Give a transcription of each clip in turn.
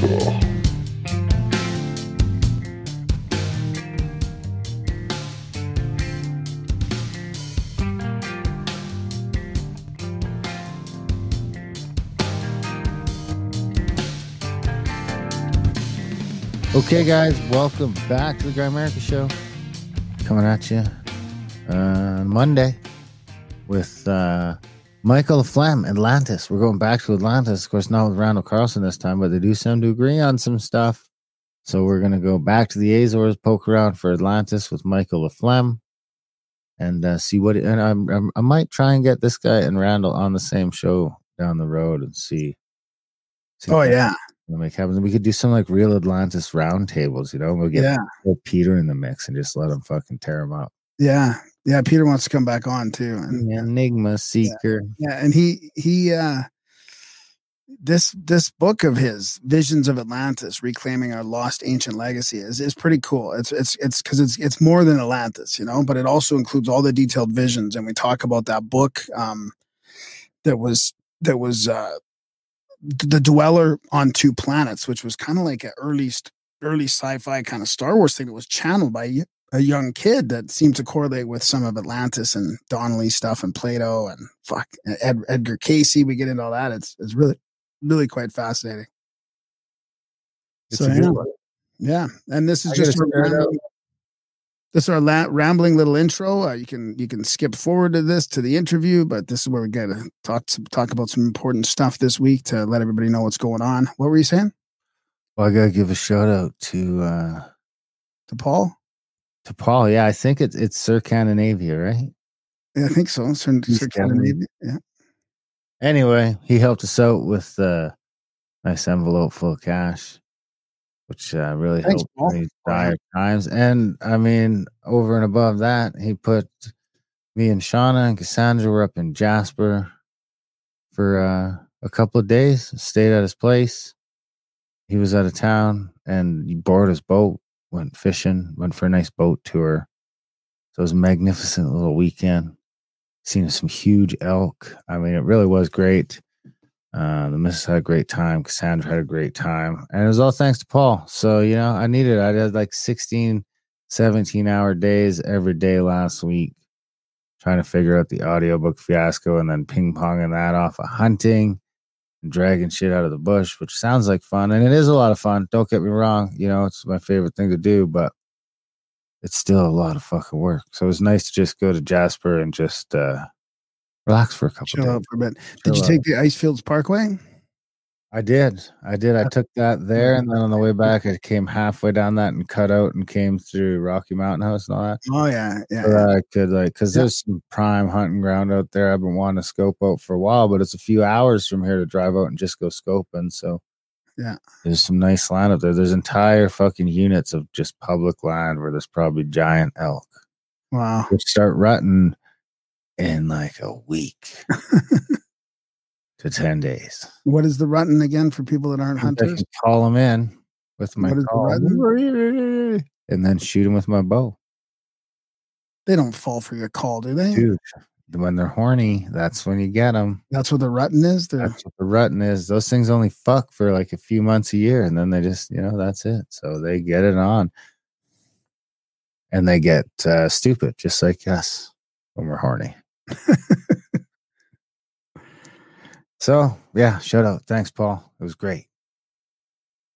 Okay, guys, welcome back to the Grimerica Show. Coming at you on Monday with uh, Michael Flam, Atlantis. We're going back to Atlantis, of course, not with Randall Carlson this time, but they do seem to agree on some stuff. So we're going to go back to the Azores, poke around for Atlantis with Michael Le Flem, and uh, see what. And I'm, I'm, I might try and get this guy and Randall on the same show down the road and see. see Oh yeah, make happens. We could do some like real Atlantis roundtables, you know. We'll get yeah, Peter in the mix and just let him fucking tear him up. yeah, yeah. Peter wants to come back on too, and Enigma Seeker. yeah, and he he uh this this book of his visions of atlantis reclaiming our lost ancient legacy is is pretty cool it's it's it's because it's it's more than atlantis you know but it also includes all the detailed visions and we talk about that book um that was that was uh the dweller on two planets which was kind of like an early early sci-fi kind of star wars thing that was channeled by a young kid that seemed to correlate with some of atlantis and donnelly stuff and plato and fuck Ed, edgar cayce we get into all that it's it's really really quite fascinating It's So, yeah. one. yeah and this is I just our check it out. rambling, this is our la- rambling little intro uh, you can you can skip forward to this to the interview but this is where we talk to, talk about some important stuff this week to let everybody know what's going on what were you saying Well, I gotta give a shout out to uh to paul to Paul. Yeah, I think it's it's Sir Scandinavia, right? yeah, i think so Sir, Sir. Scandinavia. yeah Anyway, he helped us out with uh nice envelope full of cash, which uh, really Thanks, helped Paul. in these dire times. And I mean, over and above that, he put me and Shauna and Cassandra were up in Jasper for uh, a couple of days, stayed at his place. He was out of town and he borrowed his boat, went fishing, went for a nice boat tour. So it was a magnificent little weekend. Seen some huge elk. I mean, it really was great. Uh, the missus had a great time. Cassandra had a great time. And it was all thanks to Paul. So, you know, I needed, I did like 16, 17 hour days every day last week trying to figure out the audiobook fiasco and then ping ponging that off of hunting dragging shit out of the bush, which sounds like fun. And it is a lot of fun. Don't get me wrong. You know, it's my favorite thing to do, but it's still a lot of fucking work. So it was nice to just go to Jasper and just uh, relax for a couple chill days. out for a bit did you Chill take the icefields parkway I did. I did. I took that there, and then on the way back, I came halfway down that and cut out and came through Rocky Mountain House and all that. oh yeah yeah, So I could like, because Yeah. there's some prime hunting ground out there. I've been wanting to scope out for a while, but it's a few hours from here to drive out and just go scoping. So Yeah. there's some nice land up there. There's entire fucking units of just public land where there's probably giant elk, wow which start rutting in like a week to ten days. what is the rutting again for people that aren't I hunters call them in with my is the call, and then shoot them with my bow. they don't fall for your call do they Dude, when they're horny, that's when you get them. that's what the rutting is They're, That's what the rutting is. Those things only fuck for like a few months a year, and then they just, you know, that's it. So they get it on, and they get uh, stupid, just like us when we're horny. so yeah, shout out. Thanks, Paul. It was great.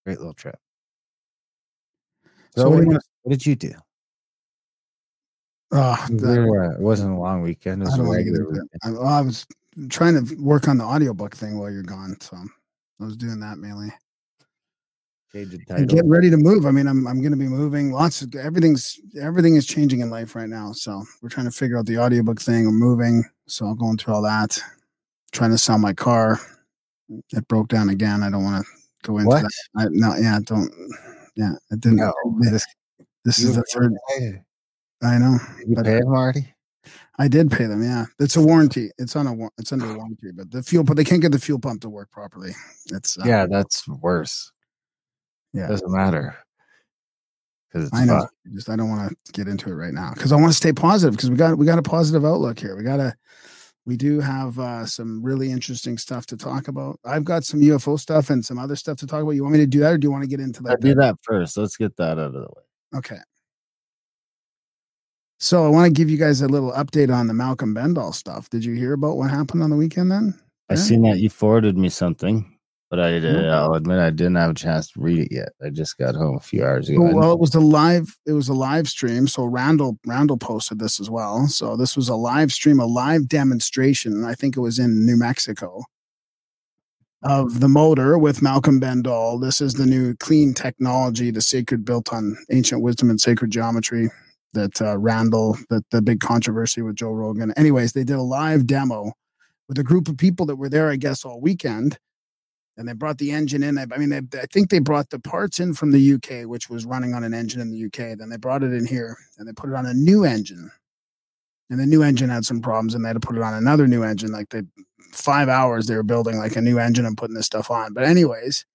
Great little trip. So, So what do you did- what did you do? oh, We were, uh, it wasn't a long weekend. It was I a don't want to regular it. weekend. I, I was trying to work on the audiobook thing while you're gone, so I was doing that mainly. And get ready to move. I mean, I'm I'm going to be moving. Lots of everything's everything is changing in life right now. So we're trying to figure out the audiobook thing. I'm moving, so I'm going through all that. Trying to sell my car. It broke down again. I don't want to go into What? that. I, no, yeah, don't. Yeah, it didn't. No, this this is the third. I know. You pay him, Marty? I did pay them. Yeah, it's a warranty. It's on a it's under warranty, but the fuel, but they can't get the fuel pump to work properly. It's uh, Yeah, that's worse. yeah. Doesn't matter. I know. fucked. Just I don't want to get into it right now because I want to stay positive because we got we got a positive outlook here. We got to we do have uh, some really interesting stuff to talk about. I've got some UFO stuff and some other stuff to talk about. You want me to do that, or do you want to get into Uh, like do that first. Let's get that out of the way. Okay. So I want to give you guys a little update on the Malcolm Bendall stuff. Did you hear about what happened on the weekend? Then I seen that you forwarded me something, but I did, Mhm. I'll admit I didn't have a chance to read it yet. I just got home a few hours ago. Well, it was a live. It was a live stream. So Randall Randall posted this as well. So this was a live stream, a live demonstration. I think it was in New Mexico of the motor with Malcolm Bendall. This is the new clean technology, the sacred built on ancient wisdom and sacred geometry. That uh, Randall, that the big controversy with Joe Rogan. Anyways, they did a live demo with a group of people that were there, I guess, all weekend and they brought the engine in. I mean, they, I think they brought the parts in from the UK, which was running on an engine in the UK. Then they brought it in here and they put it on a new engine. And the new engine had some problems, and they had to put it on another new engine. Like they, five hours they were building like a new engine and putting this stuff on. But anyways,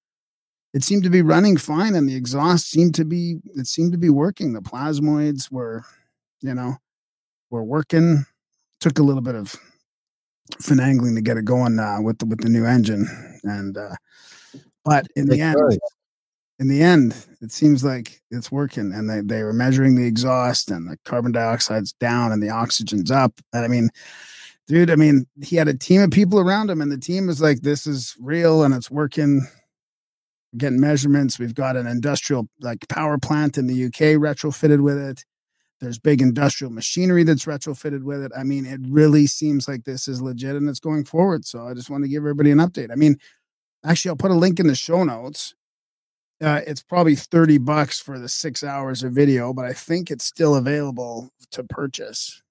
it seemed to be running fine, and the exhaust seemed to be it seemed to be working. The plasmoids were, you know, were working. Took a little bit of finagling to get it going uh, with the with the new engine, and uh, but in the end, choice. in the end, it seems like it's working. And they they were measuring the exhaust, and the carbon dioxide's down, and the oxygen's up. And I mean, dude, I mean, he had a team of people around him, and the team was like, "This is real, and it's working." We're getting measurements. We've got an industrial like power plant in the UK retrofitted with it. There's big industrial machinery that's retrofitted with it. I mean, it really seems like this is legit and it's going forward. So I just want to give everybody an update. I mean, actually, I'll put a link in the show notes. Uh, it's probably 30 bucks for the six hours of video, but I think it's still available to purchase.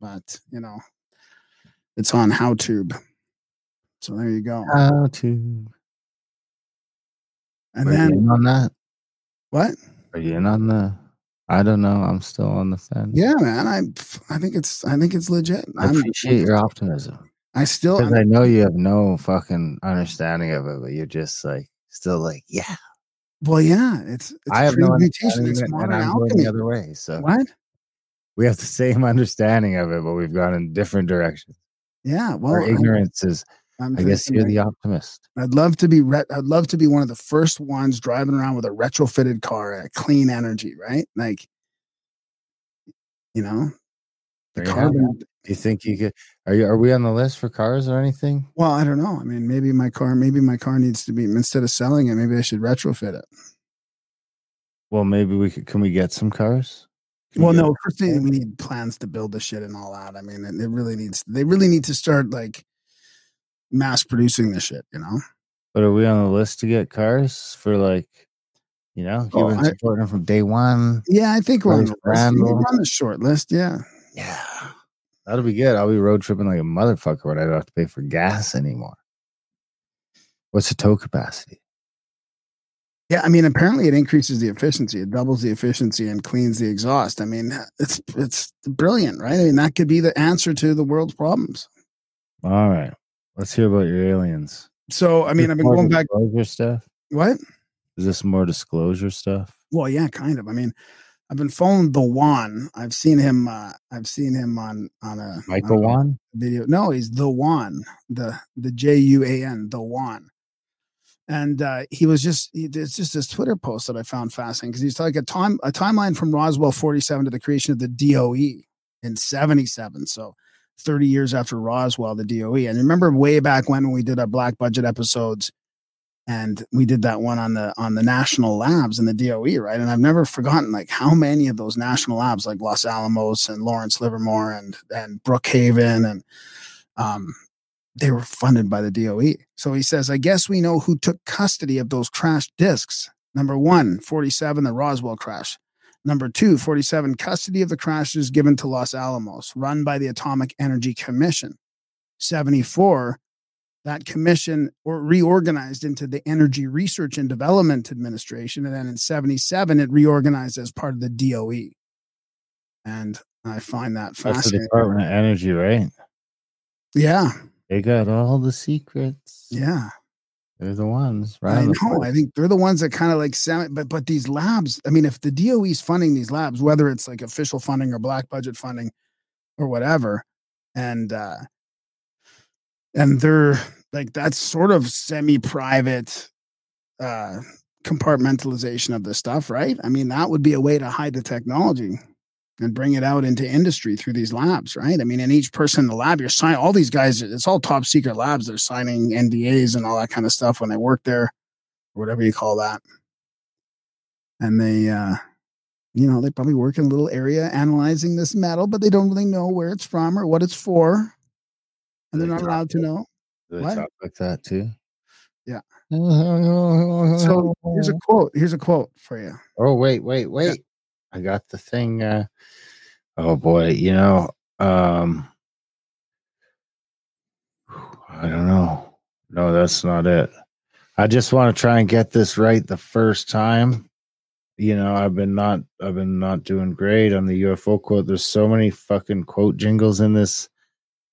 But, you know, it's on HowTube. So there you go. How to. And Are you then in on that? what? Are you in on the? I don't know. I'm still on the fence. Yeah, man. I I think it's I think it's legit. I I'm, appreciate your optimism I still because I'm- know you have no fucking understanding of it, but you're just like still like, yeah. well, yeah. It's, it's I have no understanding It's it, and I'm going alchemy. the other way. So What? we have the same understanding of it, but we've gone in different directions. Yeah. Well, Our I'm- ignorance is. I'm I guess you're the optimist. I'd love to be. Re- I'd love to be one of the first ones driving around with a retrofitted car, a clean energy, right? Like, you know, the There you carbon. Do you think you could? Are you? Are we on the list for cars or anything? Well, I don't know. I mean, maybe my car. Maybe my car needs to be instead of selling it. Maybe I should retrofit it. Well, maybe we could. Can we get some cars? Can Well, get- no. First thing we need plans to build the shit and all that. I mean, it, it really needs. They really need to start like mass producing this shit. You know. But are we on the list to get cars for like, you know, Oh, you've been supporting them from day one? Yeah, I think we're on the, list. We're on the short list. Yeah. Yeah, that'll be good. I'll be road tripping like a motherfucker when I don't have to pay for gas anymore. What's the tow capacity? Yeah, I mean, apparently it increases the efficiency. It doubles the efficiency and cleans the exhaust. I mean, it's it's brilliant, right? I mean, that could be the answer to the world's problems. All right, let's hear about your aliens. So, I mean, I've been going back. disclosure stuff. What? Is this more disclosure stuff? Well, yeah, kind of. I mean, I've been following the one. I've seen him. Uh, I've seen him on on a Michael on a Wan? video. No, he's the one. The the J U A N. The one. And uh, he was just he, it's just this Twitter post that I found fascinating because he's like a time a timeline from Roswell 47 to the creation of the DOE in 77. So 30 years after Roswell, the DOE. And remember way back when when we did our black budget episodes and we did that one on the on the national labs and the DOE, right? And I've never forgotten like how many of those national labs, like Los Alamos and Lawrence Livermore and and Brookhaven and um they were funded by the DOE. So he says, I guess we know who took custody of those crashed discs. Number one, 47, the Roswell crash. Number two, 47, custody of the crashes given to Los Alamos, run by the Atomic Energy Commission. 74, that commission or reorganized into the Energy Research and Development Administration. And then in 77, it reorganized as part of the DOE. And I find that That's the fascinating. Department of Energy, right? Yeah. They got all the secrets. Yeah. They're the ones, right? I know. I think they're the ones that kind of like semi, but but these labs. I mean, if the DOE is funding these labs, whether it's like official funding or black budget funding or whatever, and uh and they're like that's sort of semi-private uh compartmentalization of this stuff, right? I mean, that would be a way to hide the technology and bring it out into industry through these labs, right? I mean, in each person in the lab, you're signing all these guys, it's all top secret labs. They're signing NDAs and all that kind of stuff when they work there, or whatever you call that. And they uh you know, they probably work in a little area analyzing this metal, but they don't really know where it's from or what it's for. And they're not allowed to know. What? like that too. Yeah. So here's a quote. Here's a quote for you. Oh wait, wait, wait. I got the thing uh oh boy, you know, um I don't know. No, that's not it. I just want to try and get this right the first time. You know, I've been not I've been not doing great on the UFO quote. There's so many fucking quote jingles in this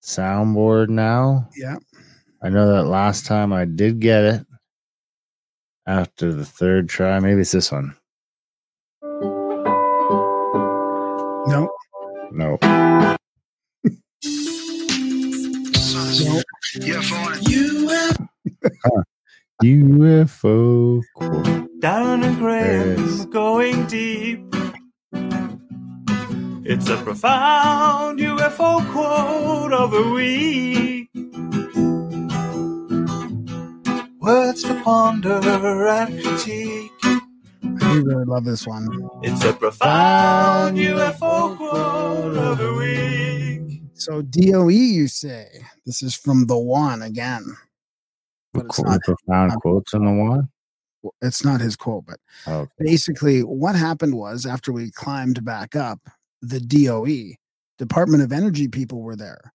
soundboard now. Yeah. I know that last time I did get it after the third try. Maybe it's this one. No. No. No. UFO quote. Down and There it Graham, is. going deep. It's a profound UFO quote of the week. Words to ponder and critique. I do really love this one. It's a profound UFO quote of the week. So DOE, you say this is from the one again. But it's Quote, not, profound quotes in the one. it's not his quote, but Oh, basically what happened was after we climbed back up, the DOE, Department of Energy people were there.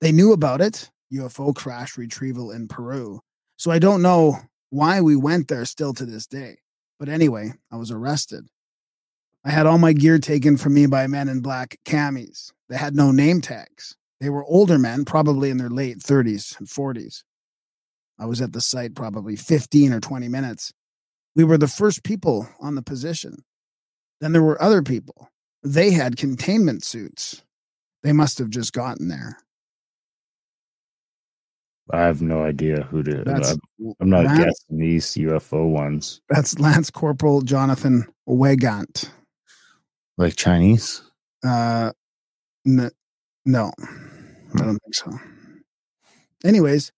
They knew about it, UFO crash retrieval in Peru. So I don't know why we went there still to this day. But anyway, I was arrested. I had all my gear taken from me by men in black camis. They had no name tags. They were older men, probably in their late 30s and 40s. I was at the site probably 15 or 20 minutes. We were the first people on the position. Then there were other people. They had containment suits. They must have just gotten there. I have no idea who to. That's I'm, I'm not Lance, guessing these UFO ones. That's Lance Corporal Jonathan Weygandt. Like Chinese. Uh, n- no, I don't think so. Anyways,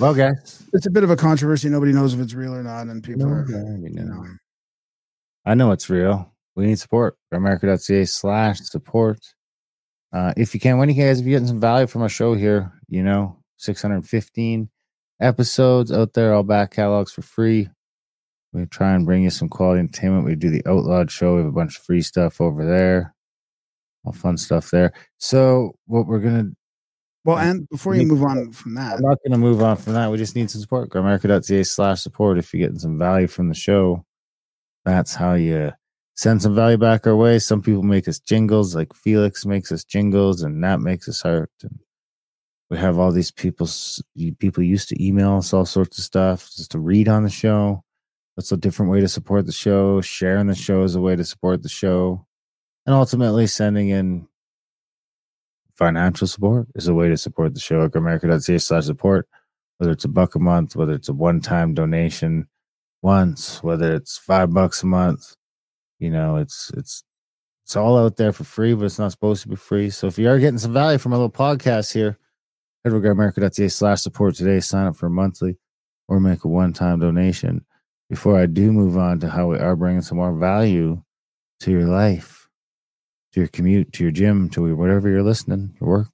Well, guys. it's a bit of a controversy. Nobody knows if it's real or not, and people are, you you know, I know it's real. We need support. America.ca slash support. Uh, if you can, when you guys, if you're getting some value from our show here, you know, 615 episodes out there, all back catalogs for free. We try and bring you some quality entertainment. We do the Outlawed show. We have a bunch of free stuff over there, all fun stuff there. So, what we're gonna Well, and before you move on from that, I'm not going to move on from that. We just need some support. Grimerica.ca slash support. If you're getting some value from the show, that's how you send some value back our way. Some people make us jingles, like Felix makes us jingles, and Nat makes us art. And we have all these people. People used to email us all sorts of stuff just to read on the show. That's a different way to support the show. Sharing the show is a way to support the show, and ultimately sending in financial support is a way to support the show at grimerica.ca slash support whether it's a buck a month whether it's a one-time donation once whether it's five bucks a month you know it's it's it's all out there for free but it's not supposed to be free so if you are getting some value from a little podcast here grimerica.ca slash support today sign up for monthly or make a one-time donation before i do move on to how we are bringing some more value to your life to your commute, to your gym, to whatever you're listening, your work,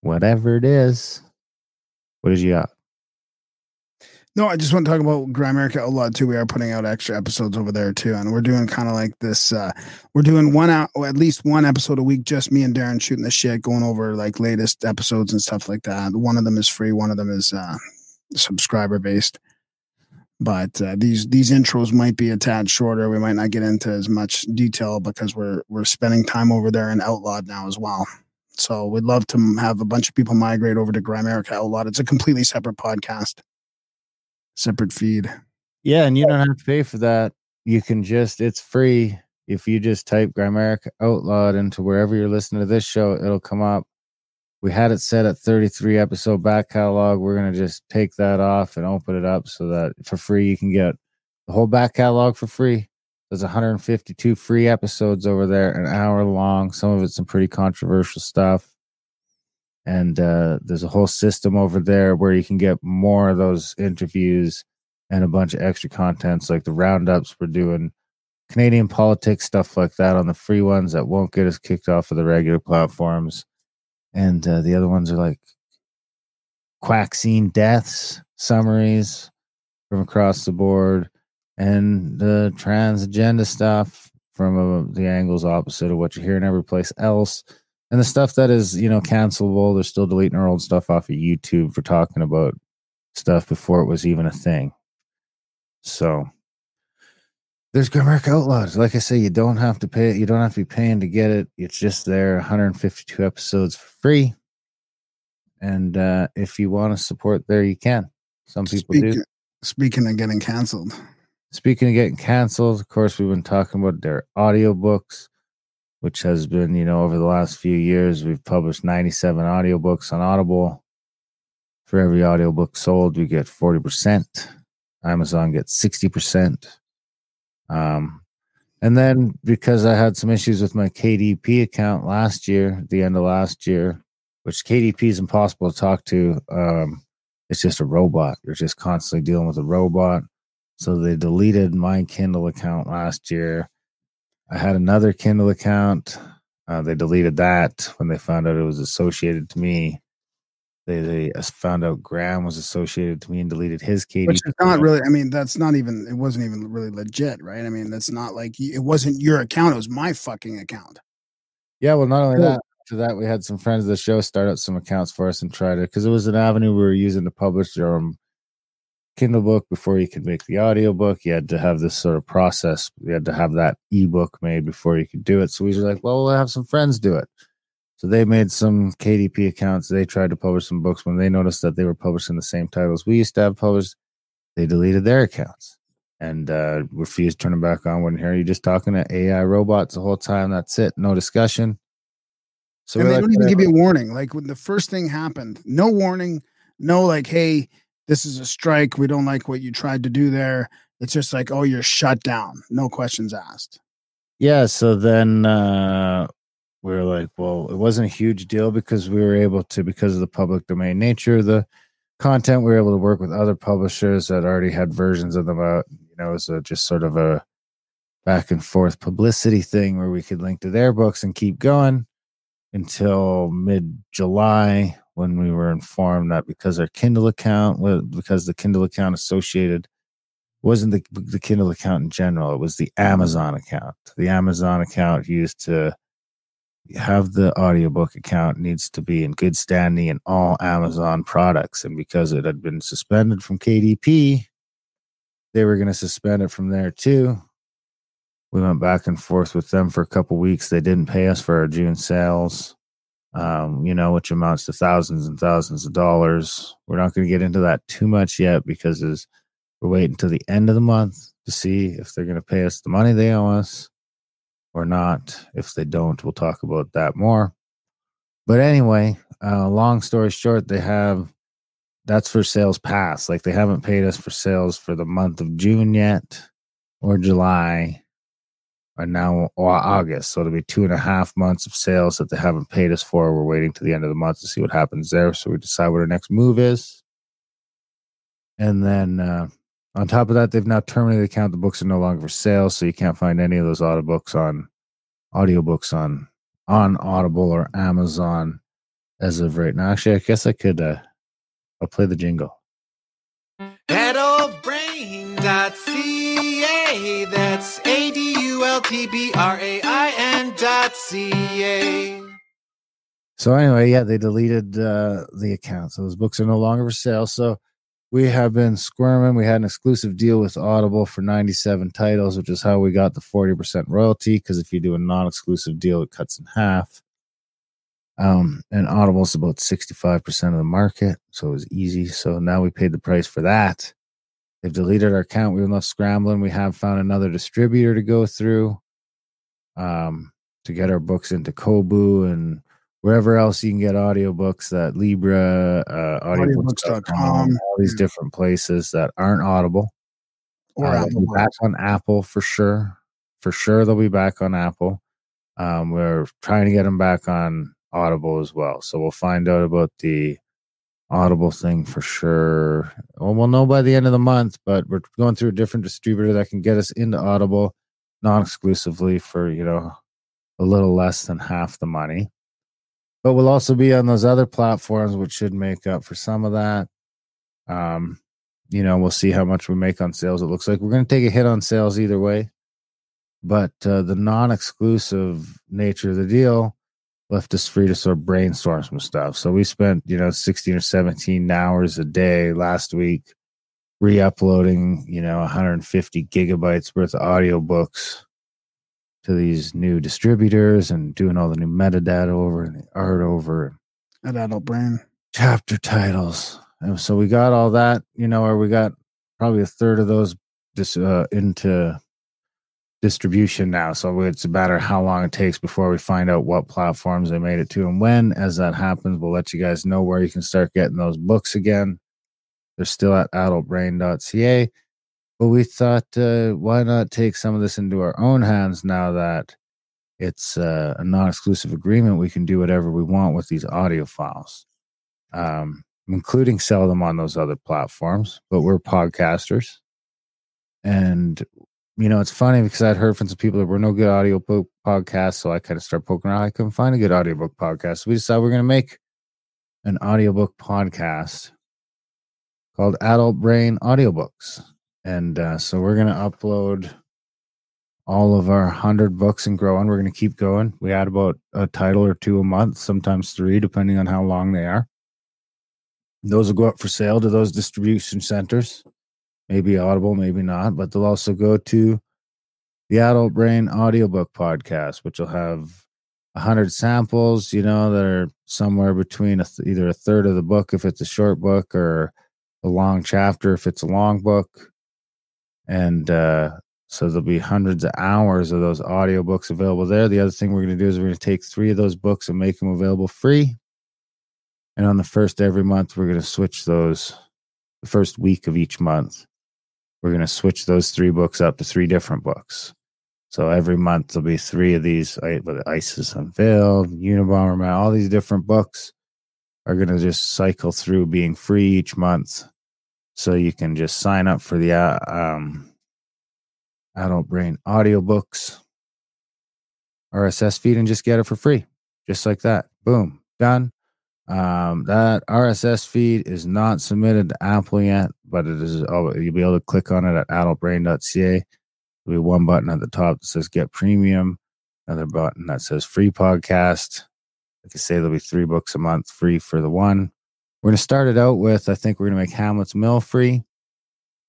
whatever it is. What did you got? No, I just want to talk about Grimerica Outlawed too. We are putting out extra episodes over there too, and we're doing kind of like this. Uh, we're doing one out, at least one episode a week, just me and Darren shooting the shit, going over like latest episodes and stuff like that. One of them is free, one of them is uh, subscriber based. But uh, these these intros might be a tad shorter. We might not get into as much detail because we're we're spending time over there in Outlawed now as well. So we'd love to have a bunch of people migrate over to Grimerica Outlawed. It's a completely separate podcast separate feed. Yeah, and you don't have to pay for that. You can just it's free. If you just type Grimerica Outlawed into wherever you're listening to this show, it'll come up. We had it set at 33 episode back catalog. We're gonna just take that off and open it up so that for free you can get the whole back catalog for free. There's 152 free episodes over there, an hour long. Some of it's some pretty controversial stuff and uh, there's a whole system over there where you can get more of those interviews and a bunch of extra contents like the roundups. We're doing canadian politics stuff like that on the free ones that won't get us kicked off of the regular platforms. And uh, the other ones are like quack scene deaths summaries from across the board and the trans agenda stuff from uh, the angles opposite of what you hear in every place else and the stuff that is, you know, cancelable, they're still deleting our old stuff off of YouTube for talking about stuff before it was even a thing. So there's Grimerica Outlaws. Like I say, you don't have to pay it. You don't have to be paying to get it. It's just there, 152 episodes for free. And uh, if you want to support there, you can. Some people speaking, do. Speaking of getting canceled. Speaking of getting canceled, of course, we've been talking about their audiobooks which has been, you know, over the last few years, we've published 97 audiobooks on Audible. For every audiobook sold, we get 40%. Amazon gets 60%. Um, and then because I had some issues with my KDP account last year, the end of last year, which KDP is impossible to talk to. Um, it's just a robot. You're just constantly dealing with a robot. So they deleted my Kindle account last year I had another Kindle account. Uh, they deleted that when they found out it was associated to me. They, they found out Graham was associated to me and deleted his KD. Which is not really. I mean, that's not even. It wasn't even really legit, right? I mean, that's not like it wasn't your account. It was my fucking account. Yeah. Well, not only that. After that, we had some friends of the show start up some accounts for us and try to because it was an avenue we were using to publish our Kindle book before you could make the audio book. You had to have this sort of process. You had to have that ebook made before you could do it. So we were like, well, we'll have some friends do it. So they made some KDP accounts. They tried to publish some books. When they noticed that they were publishing the same titles we used to have published, they deleted their accounts and uh, refused to turn them back on. Wouldn't hear you just talking to AI robots the whole time. That's it. No discussion. So and they like, don't even give you a warning. Like when the first thing happened, no warning, no like, hey, this is a strike. We don't like what you tried to do there. It's just like, oh, you're shut down. No questions asked. Yeah. So then uh, we were like, well, it wasn't a huge deal because we were able to, because of the public domain nature of the content, we were able to work with other publishers that already had versions of them out. You know, it a, just sort of a back and forth publicity thing where we could link to their books and keep going until mid July when we were informed that because our Kindle account, because the Kindle account associated wasn't the, the Kindle account in general, it was the Amazon account. The Amazon account used to have the audiobook account needs to be in good standing in all Amazon products. And because it had been suspended from KDP, they were going to suspend it from there too. We went back and forth with them for a couple weeks. They didn't pay us for our June sales um, you know, which amounts to thousands and thousands of dollars. We're not going to get into that too much yet because we're waiting until the end of the month to see if they're going to pay us the money they owe us or not. If they don't, we'll talk about that more. But anyway, uh, long story short, they have that's for sales pass. Like they haven't paid us for sales for the month of June yet or July are now August. So it'll be two and a half months of sales that they haven't paid us for. We're waiting to the end of the month to see what happens there. So we decide what our next move is. And then uh, on top of that, they've now terminated the account. The books are no longer for sale, so you can't find any of those audiobooks on audiobooks on on Audible or Amazon as of right now. Actually, I guess I could uh, I'll play the jingle. Adultbrain.ca. That's A D U L T B R A I N dot C A. So anyway, yeah, they deleted uh, the account. So those books are no longer for sale. So we have been squirming. We had an exclusive deal with Audible for 97 titles, which is how we got the 40% royalty. Because if you do a non-exclusive deal, it cuts in half. Um, and Audible's about 65% of the market, so it was easy. So now we paid the price for that. They've deleted our account. We were left scrambling. We have found another distributor to go through um, to get our books into Kobo and wherever else you can get audiobooks that Libra, uh, audiobooks.com, Audiobooks.com, all these different places that aren't Audible. Or Uh, Apple back on Apple for sure. For sure, they'll be back on Apple. Um, we're trying to get them back on Audible as well. So we'll find out about the Audible thing for sure. Well, we'll know by the end of the month, but we're going through a different distributor that can get us into Audible non exclusively for, you know, a little less than half the money. But we'll also be on those other platforms, which should make up for some of that. Um, you know, we'll see how much we make on sales. It looks like we're going to take a hit on sales either way. But uh, the non exclusive nature of the deal left us free to sort of brainstorm some stuff. So we spent, you know, 16 or 17 hours a day last week re uploading, you know, 150 gigabytes worth of audiobooks to these new distributors and doing all the new metadata over and the art over At Adult Brain. chapter titles. And so we got all that, you know, or we got probably a third of those dis, uh, into distribution now. So it's a matter how long it takes before we find out what platforms they made it to and when. As that happens, we'll let you guys know where you can start getting those books again. They're still at adultbrain.ca. But we thought, uh, why not take some of this into our own hands now that it's uh, a non-exclusive agreement? We can do whatever we want with these audio files, um, including sell them on those other platforms. But we're podcasters, and you know it's funny because I'd heard from some people that were no good audiobook podcasts, so I kind of started poking around. I couldn't find a good audiobook podcast. So we decided we're going to make an audiobook podcast called Adult Brain Audiobooks. And uh, so we're going to upload all of our 100 books and growing. We're going to keep going. We add about a title or two a month, sometimes three, depending on how long they are. Those will go up for sale to those distribution centers, maybe Audible, maybe not, but they'll also go to the Adult Brain Audiobook Podcast, which will have 100 samples, you know, that are somewhere between a th- either a third of the book if it's a short book or a long chapter if it's a long book. And uh, so there'll be hundreds of hours of those audiobooks available there. The other thing we're going to do is we're going to take three of those books and make them available free. And on the first every month we're going to switch those the first week of each month we're going to switch those three books up to three different books. So every month there'll be three of these with isis unveiled unabomber man all these different books are going to just cycle through being free each month. So you can just sign up for the uh, um, adult brain audiobooks rss feed and just get it for free. Just like that. Boom. Done um, that rss feed is not submitted to apple yet but it is oh, you'll be able to click on it at adultbrain.ca there'll be one button at the top that says get premium another button that says free podcast like i say there'll be three books a month free for the one we're going to start it out with I think we're going to make Hamlet's Mill free.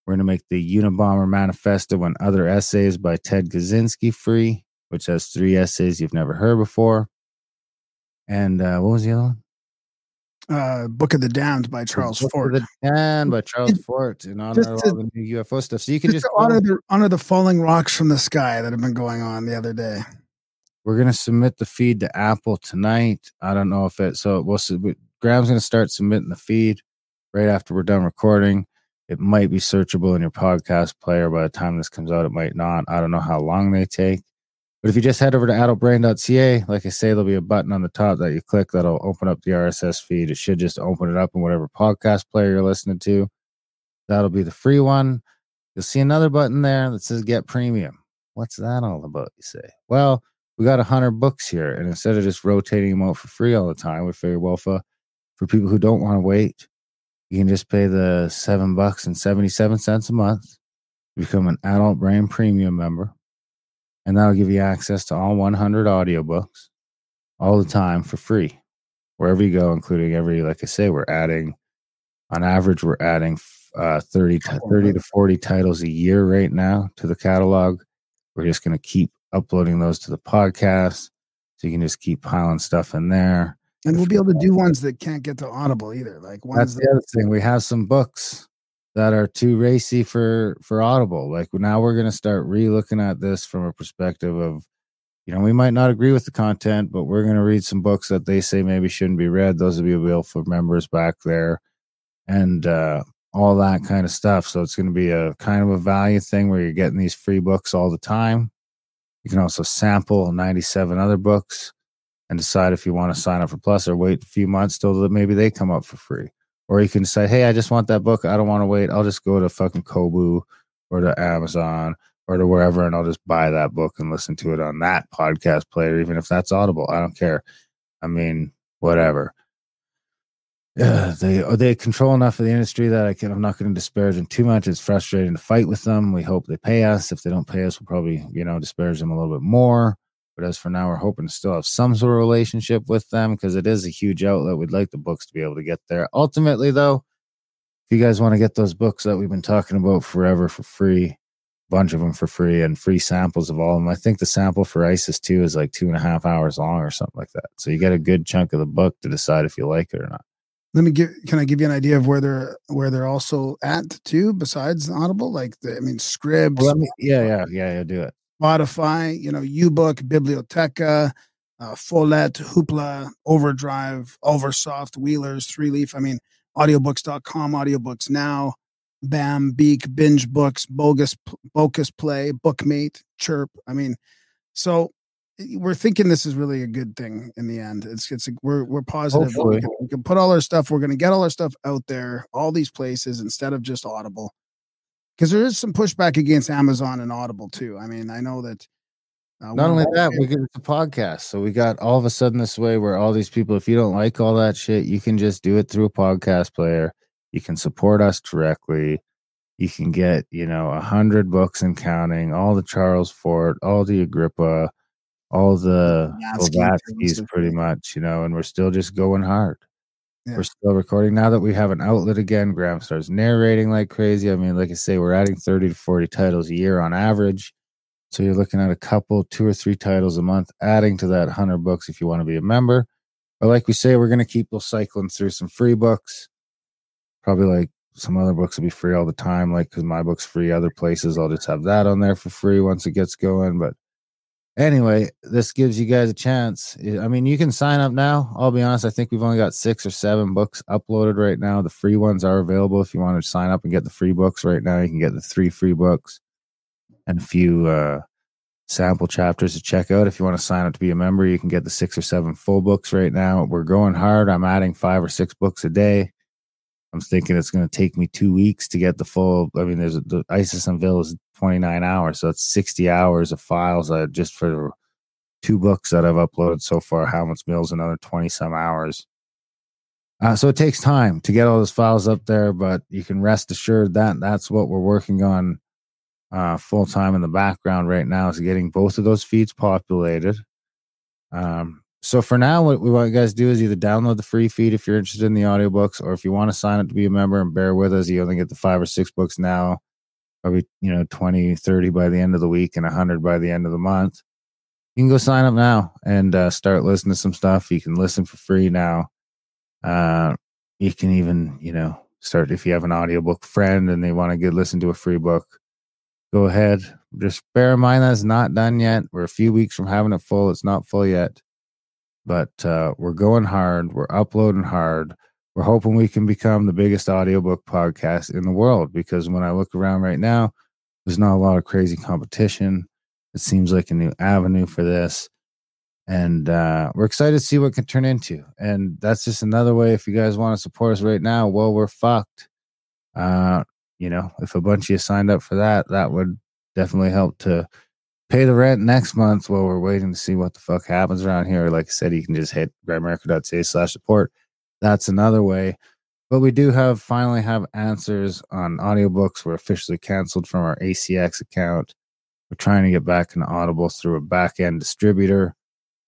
We're going to make the Unabomber Manifesto and Other Essays by Ted Kaczynski free, which has three essays you've never heard before. And uh, what was the other one? Uh, Book of the Damned by Charles Book of The Dan by Charles Fort in honor of all the new UFO stuff. So you can Just just, honor the honor the falling rocks from the sky that have been going on the other day. we're going to submit the feed to Apple tonight. I don't know if it, so we'll, sub- Graham's going to start submitting the feed right after we're done recording. It might be searchable in your podcast player by the time this comes out. It might not. I don't know how long they take. But if you just head over to adultbrain.ca, like I say, there'll be a button on the top that you click that'll open up the RSS feed. It should just open it up in whatever podcast player you're listening to. That'll be the free one. You'll see another button there that says get premium. What's that all about? You say, well, we got a hundred books here, and instead of just rotating them out for free all the time, we figured, well, for, for people who don't want to wait, You can just pay the seven bucks and 77 cents a month, to become an adult brain premium member, and that'll give you access to all 100 audiobooks all the time for free, wherever you go, including every, like I say, we're adding, on average, we're adding uh, 30, to, 30 to 40 titles a year right now to the catalog. We're just going to keep uploading those to the podcast. So you can just keep piling stuff in there. And we'll be able to do ones that can't get to Audible either. Like ones That's the other thing. We have some books that are too racy for for Audible. Like now we're going to start re-looking at this from a perspective of you know, we might not agree with the content, but we're going to read some books that they say maybe shouldn't be read. Those will be available for members back there and uh all that kind of stuff. So it's going to be a kind of a value thing where you're getting these free books all the time. You can also sample 97 other books and decide if you want to sign up for Plus or wait a few months till maybe they come up for free. Or you can say, hey, I just want that book. I don't want to wait. I'll just go to fucking Kobo or to Amazon or to wherever and I'll just buy that book and listen to it on that podcast player, even if that's Audible. I don't care. I mean, whatever yeah, they uh, they control enough of the industry that I can. I'm not going to disparage them too much. It's frustrating to fight with them. We hope they pay us. If they don't pay us, we'll probably you know disparage them a little bit more. But as for now, we're hoping to still have some sort of relationship with them because it is a huge outlet. We'd like the books to be able to get there. Ultimately, though, if you guys want to get those books that we've been talking about forever for free, a bunch of them for free and free samples of all of them. I think the sample for ISIS 2 is like two and a half hours long or something like that. So you get a good chunk of the book to decide if you like it or not let me give can i give you an idea of where they're where they're also at too besides audible like the, i mean scribd well, me, yeah yeah yeah yeah do it spotify you know ubook biblioteca uh, follett hoopla overdrive oversoft wheelers three leaf i mean audiobooks.com audiobooks now bam beak binge books bogus Bocus play bookmate chirp i mean so we're thinking this is really a good thing in the end. It's it's we're we're positive. We can, we can, put all our stuff. We're going to get all our stuff out there, all these places instead of just Audible, because there is some pushback against Amazon and Audible too. I mean, I know that. Uh, Not only that, we get the podcast. So we got all of a sudden this way where all these people, if you don't like all that shit, you can just do it through a podcast player. You can support us directly. You can get, you know, a hundred books and counting, all the Charles Fort, all the Agrippa, all the Blavatsky's pretty much, you know, and we're still just going hard. Yeah. We're still recording now that we have an outlet again. Graham starts narrating like crazy. I mean, like I say, we're adding 30 to 40 titles a year on average. So you're looking at a couple, two or three titles a month, adding to that 100 books if you want to be a member. But like we say, we're going to keep cycling through some free books. Probably like some other books will be free all the time, like because my book's free. Other places, I'll just have that on there for free once it gets going. But anyway, this gives you guys a chance. I mean, you can sign up now. I'll be honest, I think we've only got six or seven books uploaded right now. The free ones are available if you want to sign up and get the free books right now. You can get the three free books and a few uh, sample chapters to check out. If you want to sign up to be a member, you can get the six or seven full books right now. We're going hard. I'm adding five or six books a day. I'm thinking it's going to take me two weeks to get the full. I mean, there's the Isis Unveiled is 29 hours. So it's 60 hours of files uh, just for two books that I've uploaded so far. Hamlet's Mills, another 20 some hours. Uh, so it takes time to get all those files up there, but you can rest assured that that's what we're working on uh, full time in the background right now is getting both of those feeds populated. Um, so for now, what we want you guys to do is either download the free feed if you're interested in the audiobooks, or if you want to sign up to be a member and bear with us, you only get the five or six books now probably you know 20 30 by the end of the week and 100 by the end of the month. You can go sign up now and uh, start listening to some stuff. You can listen for free now. Uh, you can even you know start if you have an audiobook friend and they want to get listen to a free book go ahead. Just bear in mind that's not done yet. We're a few weeks from having it full. It's not full yet. But uh, we're going hard. We're uploading hard we're hoping we can become the biggest audiobook podcast in the world because when I look around right now, there's not a lot of crazy competition. It seems like a new avenue for this. And uh, we're excited to see what can turn into. And that's just another way. If you guys want to support us right now, well, we're fucked. Uh, you know, if a bunch of you signed up for that, that would definitely help to pay the rent next month while we're waiting to see what the fuck happens around here. Like I said, you can just hit grimerica.ca slash support that's another way. But we do have finally have answers on audiobooks. We're officially canceled from our ACX account. We're trying to get back into Audible through a back end distributor.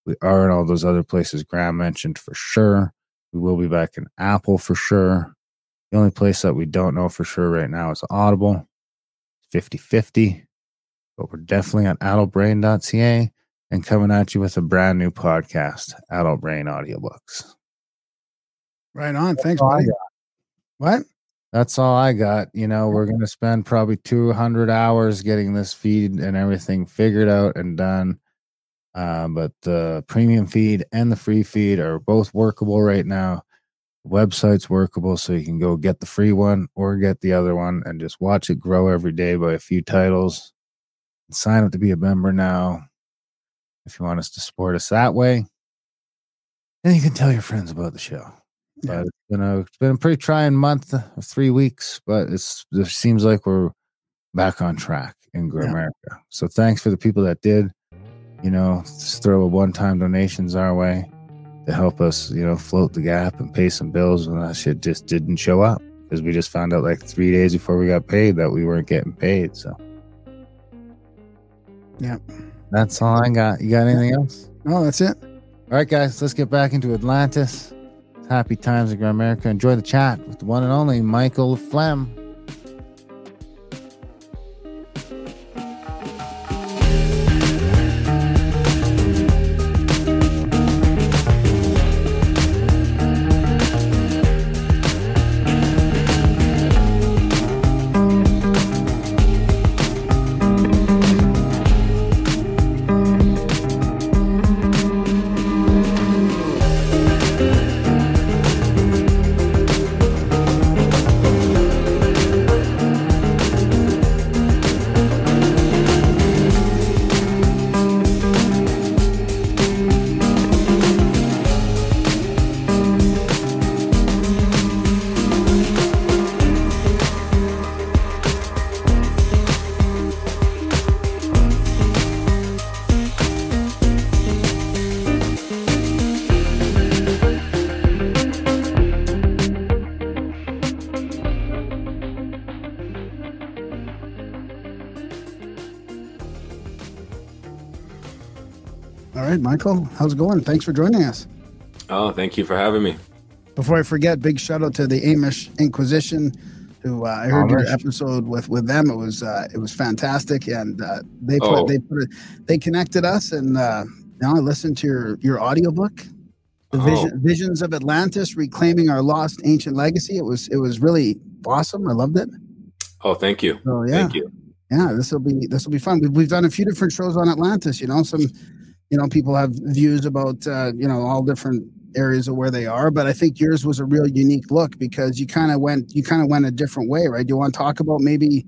We are in all those other places Graham mentioned for sure. We will be back in Apple for sure. The only place that we don't know for sure right now is Audible, 50 50. But we're definitely on adultbrain.ca and coming at you with a brand new podcast, Adult Brain Audiobooks. Right on. Thanks, buddy. What? That's all I got. You know, we're going to spend probably 200 hours getting this feed and everything figured out and done. Uh, but the premium feed and the free feed are both workable right now. The website's workable, so you can go get the free one or get the other one and just watch it grow every day by a few titles. Sign up to be a member now if you want us to support us that way. And you can tell your friends about the show. Yeah. But it's been a it's been a pretty trying month, three weeks, but it's it seems like we're back on track in Yeah. America. So thanks for the people that did, you know, just throw a one-time donations our way to help us, you know, float the gap and pay some bills when that shit just didn't show up because we just found out like three days before we got paid that we weren't getting paid. So Yeah. that's all I got. You got anything else? No, that's it. All right, guys, let's get back into Atlantis. Happy times in America. Enjoy the chat with the one and only Michael Flem. Michael, how's it going? Thanks for joining us. Oh, thank you for having me. Before I forget, big shout out to the Amish Inquisition, who uh, I heard your episode with with them. It was uh, it was fantastic, and uh, they put Oh. they put it, they connected us, and uh, now I listened to your your audiobook, the Oh. vision, visions of Atlantis, reclaiming our lost ancient legacy. It was it was really awesome. I loved it. Oh, thank you. So yeah, Thank you. yeah, this will be this will be fun. We've, we've done a few different shows on Atlantis. You know, some you know people have views about uh, you know all different areas of where they are, but I think yours was a real unique look because you kind of went you kind of went a different way, right? Do you want to talk about maybe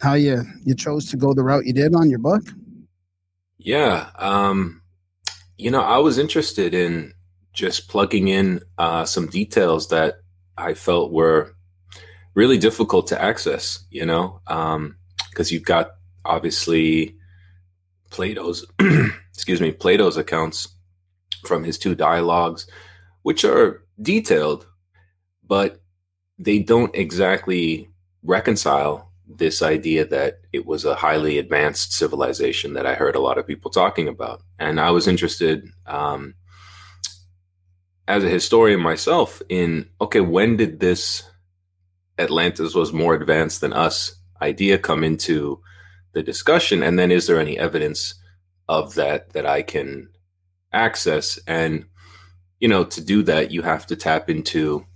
how you you chose to go the route you did on your book? Yeah. Um, you know, I was interested in just plugging in uh, some details that I felt were really difficult to access, you know, because you've got obviously Plato's, excuse me, Plato's accounts from his two dialogues, which are detailed, but they don't exactly reconcile this idea that it was a highly advanced civilization that I heard a lot of people talking about. And I was interested, um, as a historian myself, in okay, when did this Atlantis was more advanced than us idea come into the discussion? And then is there any evidence of that that I can access? And, you know, to do that, you have to tap into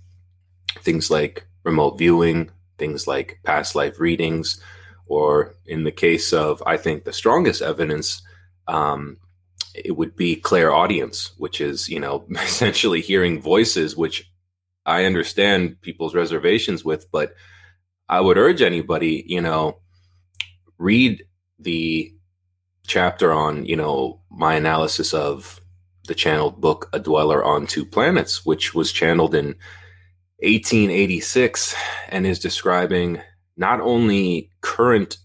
things like remote viewing, things like past life readings, or in the case of, I think, the strongest evidence, um, it would be clairaudience, which is, you know, essentially hearing voices, which I understand people's reservations with, but I would urge anybody, you know, read the chapter on, you know, my analysis of the channeled book A Dweller on Two Planets, which was channeled in 1886 and is describing not only current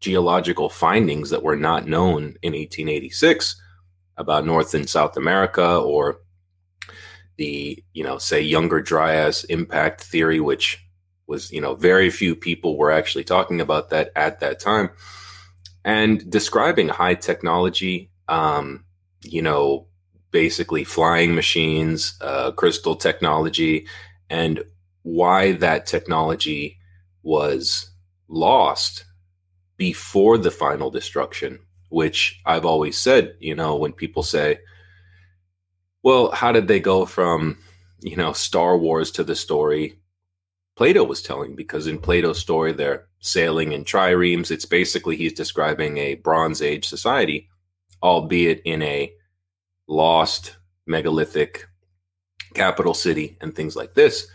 geological findings that were not known in 1886 about North and South America or the you know say younger dryas impact theory which was you know very few people were actually talking about that at that time. And describing high technology um, you know basically flying machines uh, crystal technology and why that technology was lost before the final destruction which i've always said you know when people say well how did they go from you know star wars to the story Plato was telling because in Plato's story they're sailing in triremes. It's basically he's describing a Bronze Age society, albeit in a lost megalithic capital city and things like this.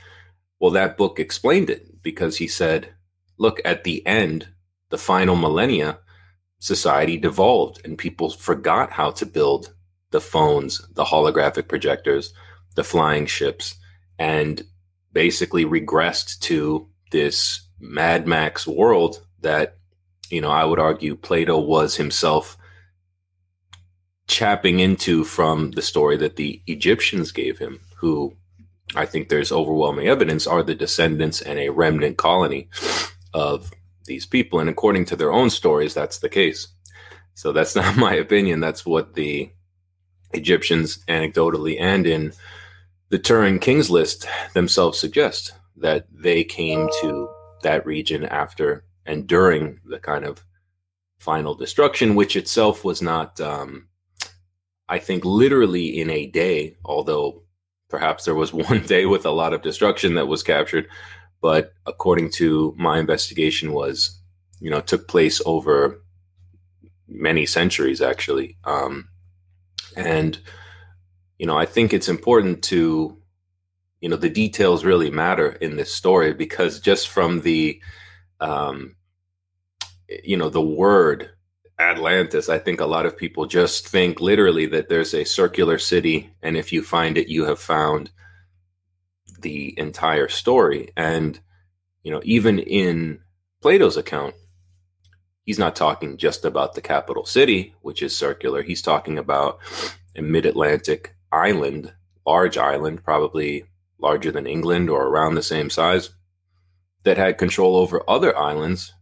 Well, that book explained it because he said, look, at the end, the final millennia, society devolved and people forgot how to build the phones, the holographic projectors, the flying ships. And basically regressed to this Mad Max world that, you know, I would argue Plato was himself chapping into from the story that the Egyptians gave him, who I think there's overwhelming evidence are the descendants and a remnant colony of these people. And according to their own stories, that's the case. So that's not my opinion. That's what the Egyptians anecdotally and in the Turin Kings list themselves suggest that they came to that region after and during the kind of final destruction, which itself was not, um, I think, literally in a day, although perhaps there was one day with a lot of destruction that was captured. But according to my investigation, was you know took place over many centuries actually, um, and you know, I think it's important to, you know, the details really matter in this story because just from the, um, you know, the word Atlantis, I think a lot of people just think literally that there's a circular city, and if you find it, you have found the entire story. And, you know, even in Plato's account, he's not talking just about the capital city, which is circular. He's talking about a mid Atlantic island, large island, probably larger than England or around the same size, that had control over other islands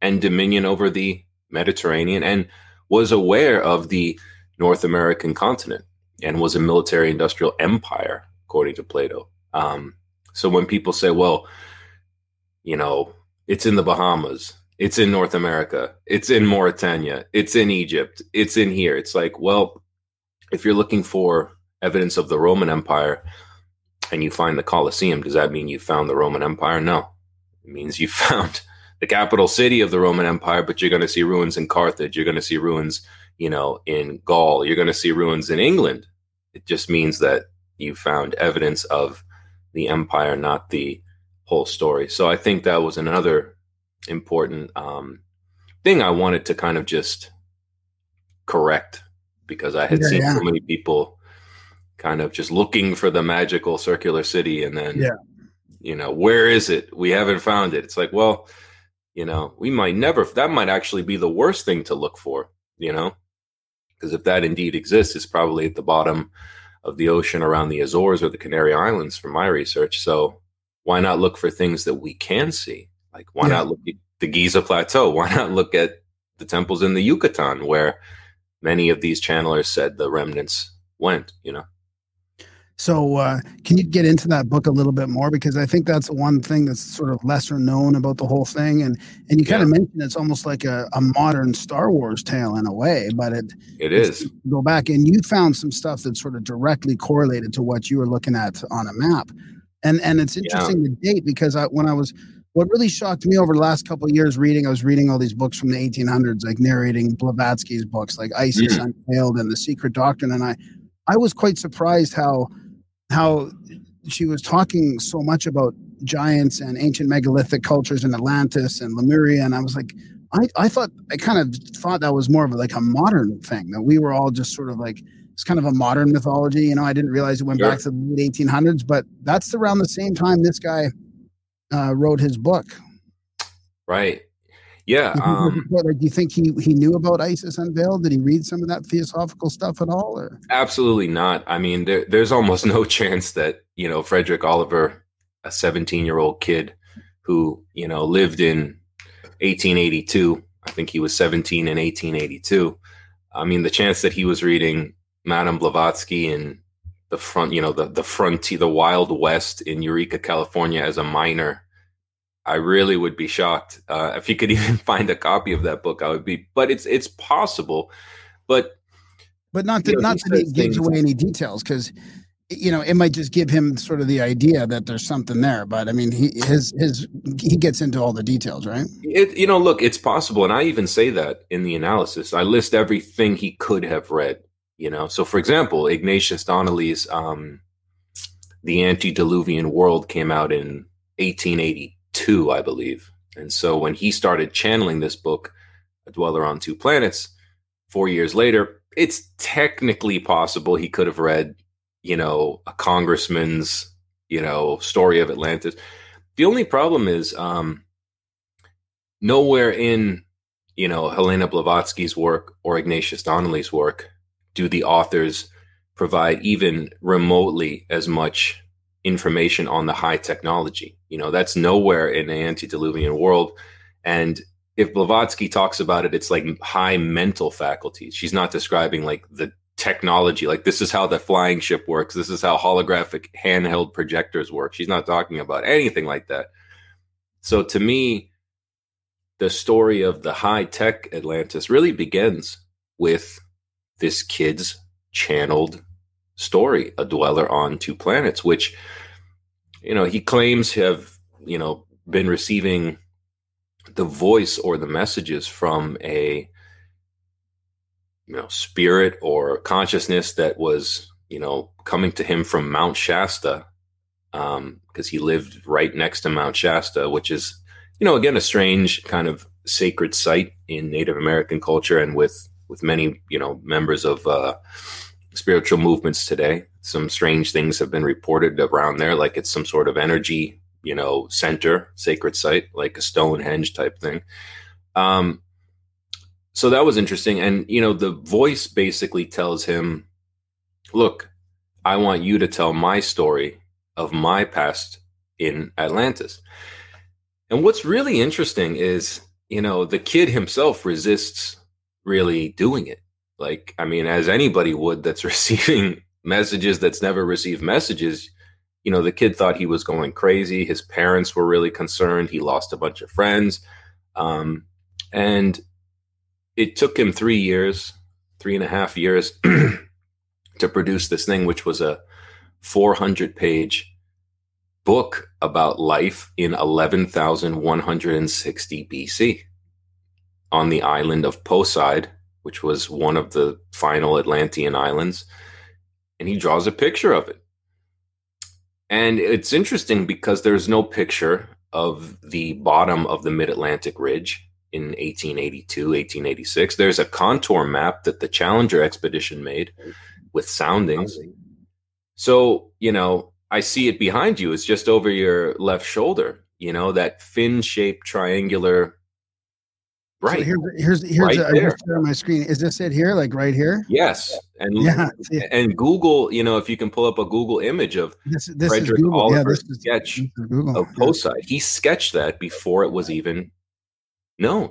and dominion over the Mediterranean and was aware of the North American continent and was a military industrial empire, according to Plato. Um, so when people say, well, you know, it's in the Bahamas, it's in North America, it's in Mauritania, it's in Egypt, it's in here, it's like, well, if you're looking for evidence of the Roman Empire and you find the Colosseum, does that mean you found the Roman Empire? No. It means you found the capital city of the Roman Empire, but you're going to see ruins in Carthage. You're going to see ruins, you know, in Gaul. You're going to see ruins in England. It just means that you found evidence of the empire, not the whole story. So I think that was another important um, thing I wanted to kind of just correct because I had yeah, seen yeah. so many people kind of just looking for the magical circular city and then yeah. you know where is it? We haven't found it. It's like well you know we might never that might actually be the worst thing to look for you know? Because if that indeed exists it's probably at the bottom of the ocean around the azores or the canary islands from my research. So why not look for things that we can see? Like why yeah. not look at the giza plateau? Why not look at the temples in the yucatan where many of these channelers said the remnants went you know so, uh, can you get into that book a little bit more because I think that's one thing that's sort of lesser known about the whole thing, and and you kind of mentioned it's almost like a, a modern Star Wars tale in a way, but it it is go back and you found some stuff that's sort of directly correlated to what you were looking at on a map, and and it's interesting yeah. the date because I, when I was what really shocked me over the last couple of years reading, I was reading all these books from the 1800s, like narrating Blavatsky's books, like Isis mm. Unveiled and The Secret Doctrine, and I I was quite surprised how how she was talking so much about giants and ancient megalithic cultures in Atlantis and Lemuria, and I was like, I, I thought I kind of thought that was more of like a modern thing that we were all just sort of like it's kind of a modern mythology. You know, I didn't realize it went sure. back to the late 1800s, but that's around the same time this guy uh, wrote his book. Right. Yeah. Do you think- Um, like, do you think he he knew about Isis Unveiled? Did he read some of that theosophical stuff at all? Or Absolutely not. I mean, there, there's almost no chance that you know Frederick Oliver, a 17 year old kid who you know lived in 1882. I think he was 17 in 1882. I mean, the chance that he was reading Madame Blavatsky and the front, you know, the the frontier, the Wild West in Eureka, California, as a minor. I really would be shocked uh, if you could even find a copy of that book. I would be, but it's it's possible. But but not to, You know, not that he gives away any details because you know it might just give him sort of the idea that there's something there. But I mean, he his his he gets into all the details, right? It, you know, look, it's possible, and I even say that in the analysis. I list everything he could have read. You know, so for example, Ignatius Donnelly's um, "The Antediluvian World" came out in 1882, I believe, and so when he started channeling this book, "A Dweller on Two Planets," four years later, it's technically possible he could have read, you know, a congressman's, you know, story of Atlantis. The only problem is, um, nowhere in you know Helena Blavatsky's work or Ignatius Donnelly's work do the authors provide even remotely as much information on the high technology. You know, that's nowhere in the antediluvian world. And if Blavatsky talks about it, it's like high mental faculties. She's not describing like the technology, like this is how the flying ship works, this is how holographic handheld projectors work. She's not talking about anything like that. So to me, the story of the high tech Atlantis really begins with this kid's channeled story, a dweller on two planets, which, you know, he claims have, you know, been receiving the voice or the messages from a, you know, spirit or consciousness that was, you know, coming to him from Mount Shasta, um, because he lived right next to Mount Shasta, which is you know, again, a strange kind of sacred site in Native American culture and with with many, you know, members of uh, spiritual movements today. Some strange things have been reported around there, like it's some sort of energy, you know, center, sacred site, like a Stonehenge type thing. Um, so that was interesting, and you know, the voice basically tells him, "Look, I want you to tell my story of my past in Atlantis." And what's really interesting is, you know, the kid himself resists really doing it. Like, I mean, as anybody would that's receiving messages that's never received messages, you know, the kid thought he was going crazy. His parents were really concerned. He lost a bunch of friends. Um, and it took him three years, three and a half years to produce this thing, which was a 400 page book about life in 11,160 BC on the island of Poseid, which was one of the final Atlantean islands. And he draws a picture of it. And it's interesting because there's no picture of the bottom of the mid Atlantic Ridge in 1882, 1886. There's a contour map that the Challenger expedition made with soundings. So, you know, I see it behind you. It's just over your left shoulder. You know that fin-shaped triangular. Right. So here's here's here's Right a, I there. just share my screen. Is this it here? Like right here? yes. And Yeah. and Google, you know, if you can pull up a Google image of This this Frederick. Yeah, Oliver's is, sketch is of Poseid, he sketched that before it was even known.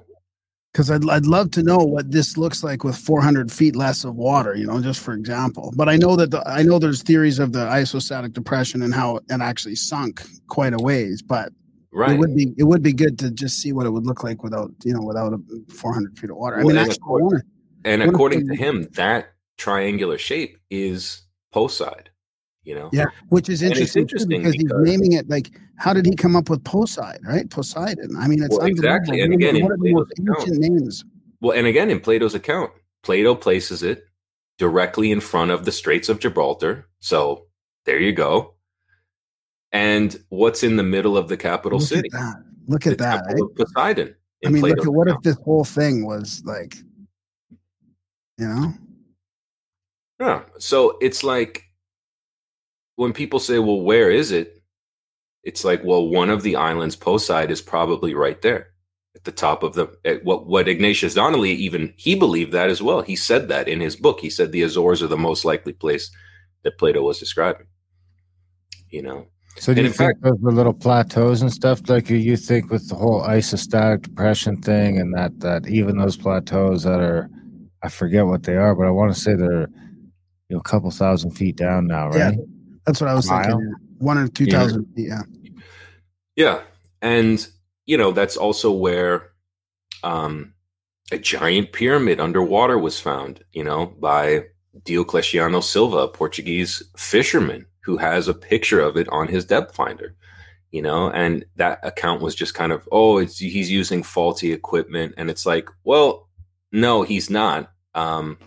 Because I'd I'd love to know what this looks like with 400 feet less of water. You know, just for example. But I know that the, I know there's theories of the isostatic depression and how it actually sunk quite a ways. But Right. it would be it would be good to just see what it would look like without you know without a 400 feet of water. I Well, mean, and actually, of course- and according to him, that triangular shape is Poseid. You know. Yeah, which is interesting, interesting because, because- he's naming it like how did he come up with Poseidon, right? Poseidon. I mean, it's Well, exactly. And again, in one of the most ancient names. Well, and again, in Plato's account, Plato places it directly in front of the Straits of Gibraltar. So there you go. And what's in the middle of the capital Look city? at that. Look The at that. temple right? Poseidon. I mean, look at what if this whole thing was like, you know? Yeah. So it's like when people say, well, where is it? It's like, well, one of the islands, Poseid, is probably right there. at the top of the at what what Ignatius Donnelly even he believed that as well. He said that in his book. He said the Azores are the most likely place that Plato was describing. You know, So do And you think fact- those were little plateaus and stuff? Like you- you think with the whole isostatic depression thing, and that that even those plateaus that are, I forget what they are, but I want to say they're, you know, a couple thousand feet down now, right? Yeah. right? That's what I was thinking. One or two Yeah. thousand feet. Yeah. Yeah, and you know that's also where um, a giant pyramid underwater was found. You know, by Diocleciano Silva, a Portuguese fisherman, who has a picture of it on his depth finder. You know, and that account was just kind of, oh, it's he's using faulty equipment, and it's like, well, no, he's not. Um,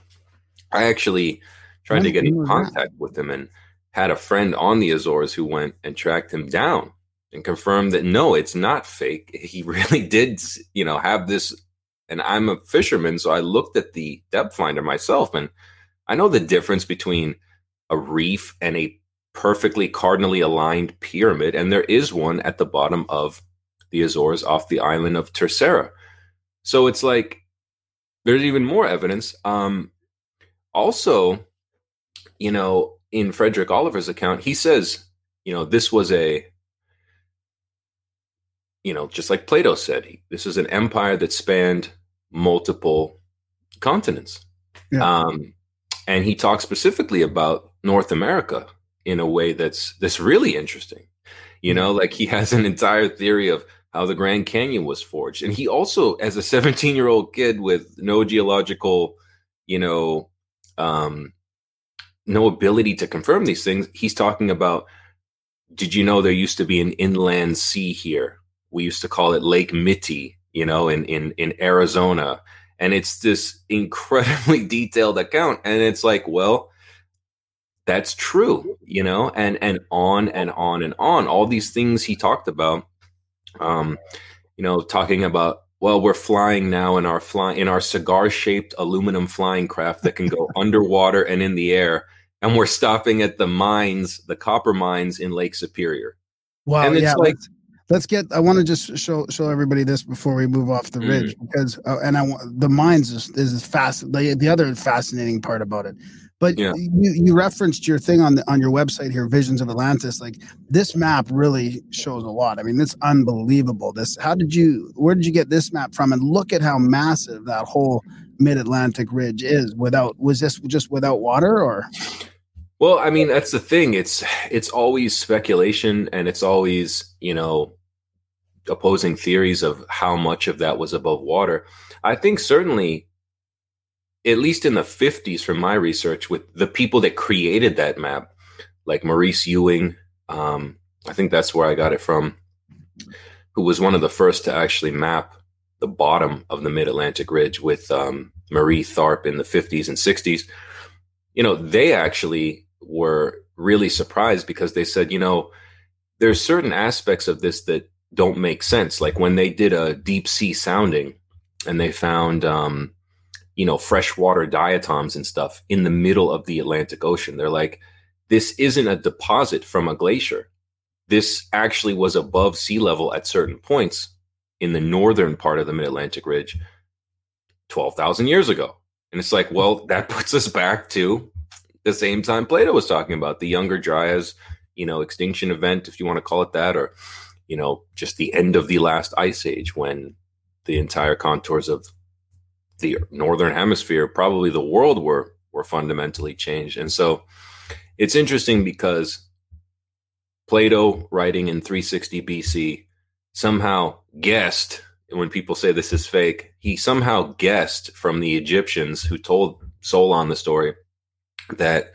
I actually tried to get in contact with him and had a friend on the Azores who went and tracked him down and confirmed that no, it's not fake. He really did, you know, have this. And I'm a fisherman, so I looked at the depth finder myself, and I know the difference between a reef and a perfectly cardinally aligned pyramid, and there is one at the bottom of the Azores off the island of Terceira. So it's like there's even more evidence. Um, also, you know, in Frederick Oliver's account, he says, you know, this was a, you know, just like Plato said, he- this is an empire that spanned multiple continents. Yeah. Um, and he talks specifically about North America in a way that's that's really interesting. You know, like he has an entire theory of how the Grand Canyon was forged, and he also, as a 17 year old kid with no geological, you know, um, no ability to confirm these things, he's talking about. Did you know there used to be an inland sea here? We used to call it Lake Mitty, you know, in in in Arizona, and it's this incredibly detailed account, and it's like, well, that's true, you know, and and on and on and on. All these things he talked about, um, you know, talking about well, we're flying now in our fly in our cigar shaped aluminum flying craft that can go underwater and in the air, and we're stopping at the mines, the copper mines in Lake Superior. Wow. And it's yeah. like- let's, let's get. I want to just show show everybody this before we move off the Mm. ridge because uh, and I want the mines is is fast. The, the other fascinating part about it. But Yeah. you you referenced your thing on the on your website here, Visions of Atlantis. Like this map really shows a lot. I mean, it's unbelievable. This. How did you? Where did you get this map from? And look at how massive that whole Mid Atlantic Ridge is. Without was this just without water or? Well, I mean, that's the thing. It's it's always speculation, and it's always you know opposing theories of how much of that was above water. I think certainly, at least in the fifties, from my research, with the people that created that map, like Maurice Ewing, um, I think that's where I got it from, who was one of the first to actually map the bottom of the Mid Atlantic Ridge with um, Marie Tharp in the fifties and sixties you know, they actually were really surprised because they said, you know, there's certain aspects of this that don't make sense. Like when they did a deep sea sounding and they found, um, you know, freshwater diatoms and stuff in the middle of the Atlantic Ocean. They're like, this isn't a deposit from a glacier. This actually was above sea level at certain points in the northern part of the Mid Atlantic Ridge 12,000 years ago. And it's like, well, that puts us back to the same time Plato was talking about the Younger Dryas, you know, extinction event, if you want to call it that, or, you know, just the end of the last ice age when the entire contours of the northern hemisphere, probably the world, were were fundamentally changed. And so it's interesting because Plato, writing in 360 BC, somehow guessed when people say this is fake, he somehow guessed from the Egyptians who told Solon the story that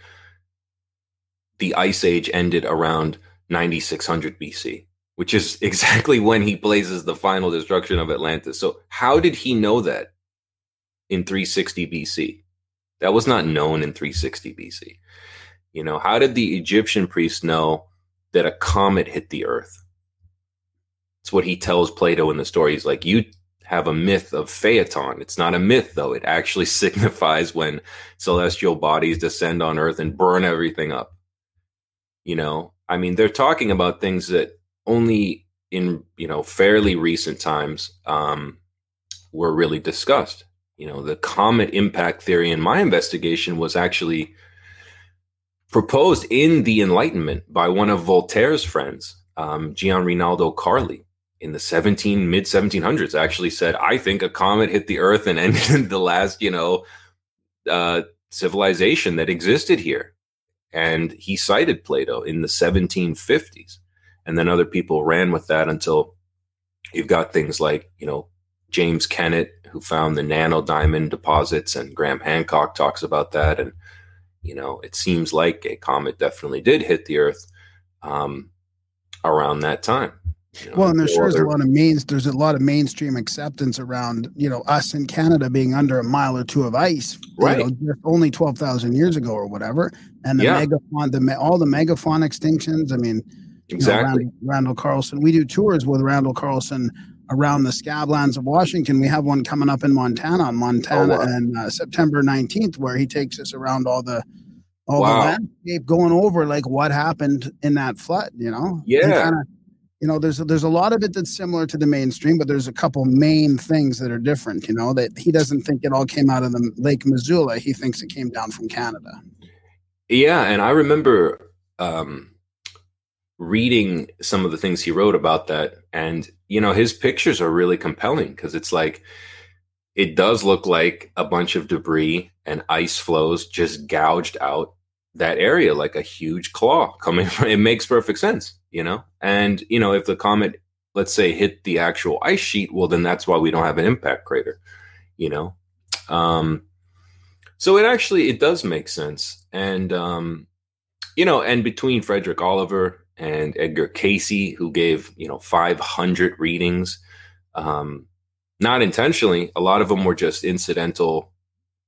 the ice age ended around 9600 BC, which is exactly when he blazes the final destruction of Atlantis. So, how did he know that in 360 BC? That was not known in 360 BC. You know, how did the Egyptian priests know that a comet hit the earth? It's what he tells Plato in the story. He's like, You have a myth of Phaeton. It's not a myth, though. It actually signifies when celestial bodies descend on earth and burn everything up. You know, I mean, they're talking about things that only in, you know, fairly recent times, um, were really discussed. You know, the comet impact theory in my investigation was actually proposed in the Enlightenment by one of Voltaire's friends, um, Gian Rinaldo Carli, in the 17 mid 1700s. Actually, said, "I think a comet hit the Earth and ended the last, you know, uh, civilization that existed here." And he cited Plato in the 1750s, and then other people ran with that until you've got things like, you know, James Kennett, who found the nano diamond deposits, and Graham Hancock talks about that, and you know, it seems like a comet definitely did hit the Earth um, around that time. You know, well, and there sure is a lot of mains. There's a lot of mainstream acceptance around, you know, us in Canada being under a mile or two of ice, right? Know, only twelve thousand years ago or whatever, and the yeah. megafauna, the all the megafauna extinctions. I mean, exactly. Know, Randall, Randall Carlson. We do tours with Randall Carlson around the scablands of Washington. We have one coming up in Montana on Montana oh, wow. and uh, September 19th, where he takes us around all the all wow. the landscape going over like what happened in that flood, you know? Yeah. Kinda, you know, there's a, there's a lot of it that's similar to the mainstream, but there's a couple main things that are different. You know, that he doesn't think it all came out of the Lake Missoula. He thinks it came down from Canada. Yeah, and I remember um, reading some of the things he wrote about that and you know his pictures are really compelling because it's like it does look like a bunch of debris and ice flows just gouged out that area like a huge claw coming from it makes perfect sense you know? And you know if the comet let's say hit the actual ice sheet well then that's why we don't have an impact crater you know? Um so it actually it does make sense. And um you know and between frederick oliver and Edgar Cayce, who gave you know 500 readings, um, not intentionally. A lot of them were just incidental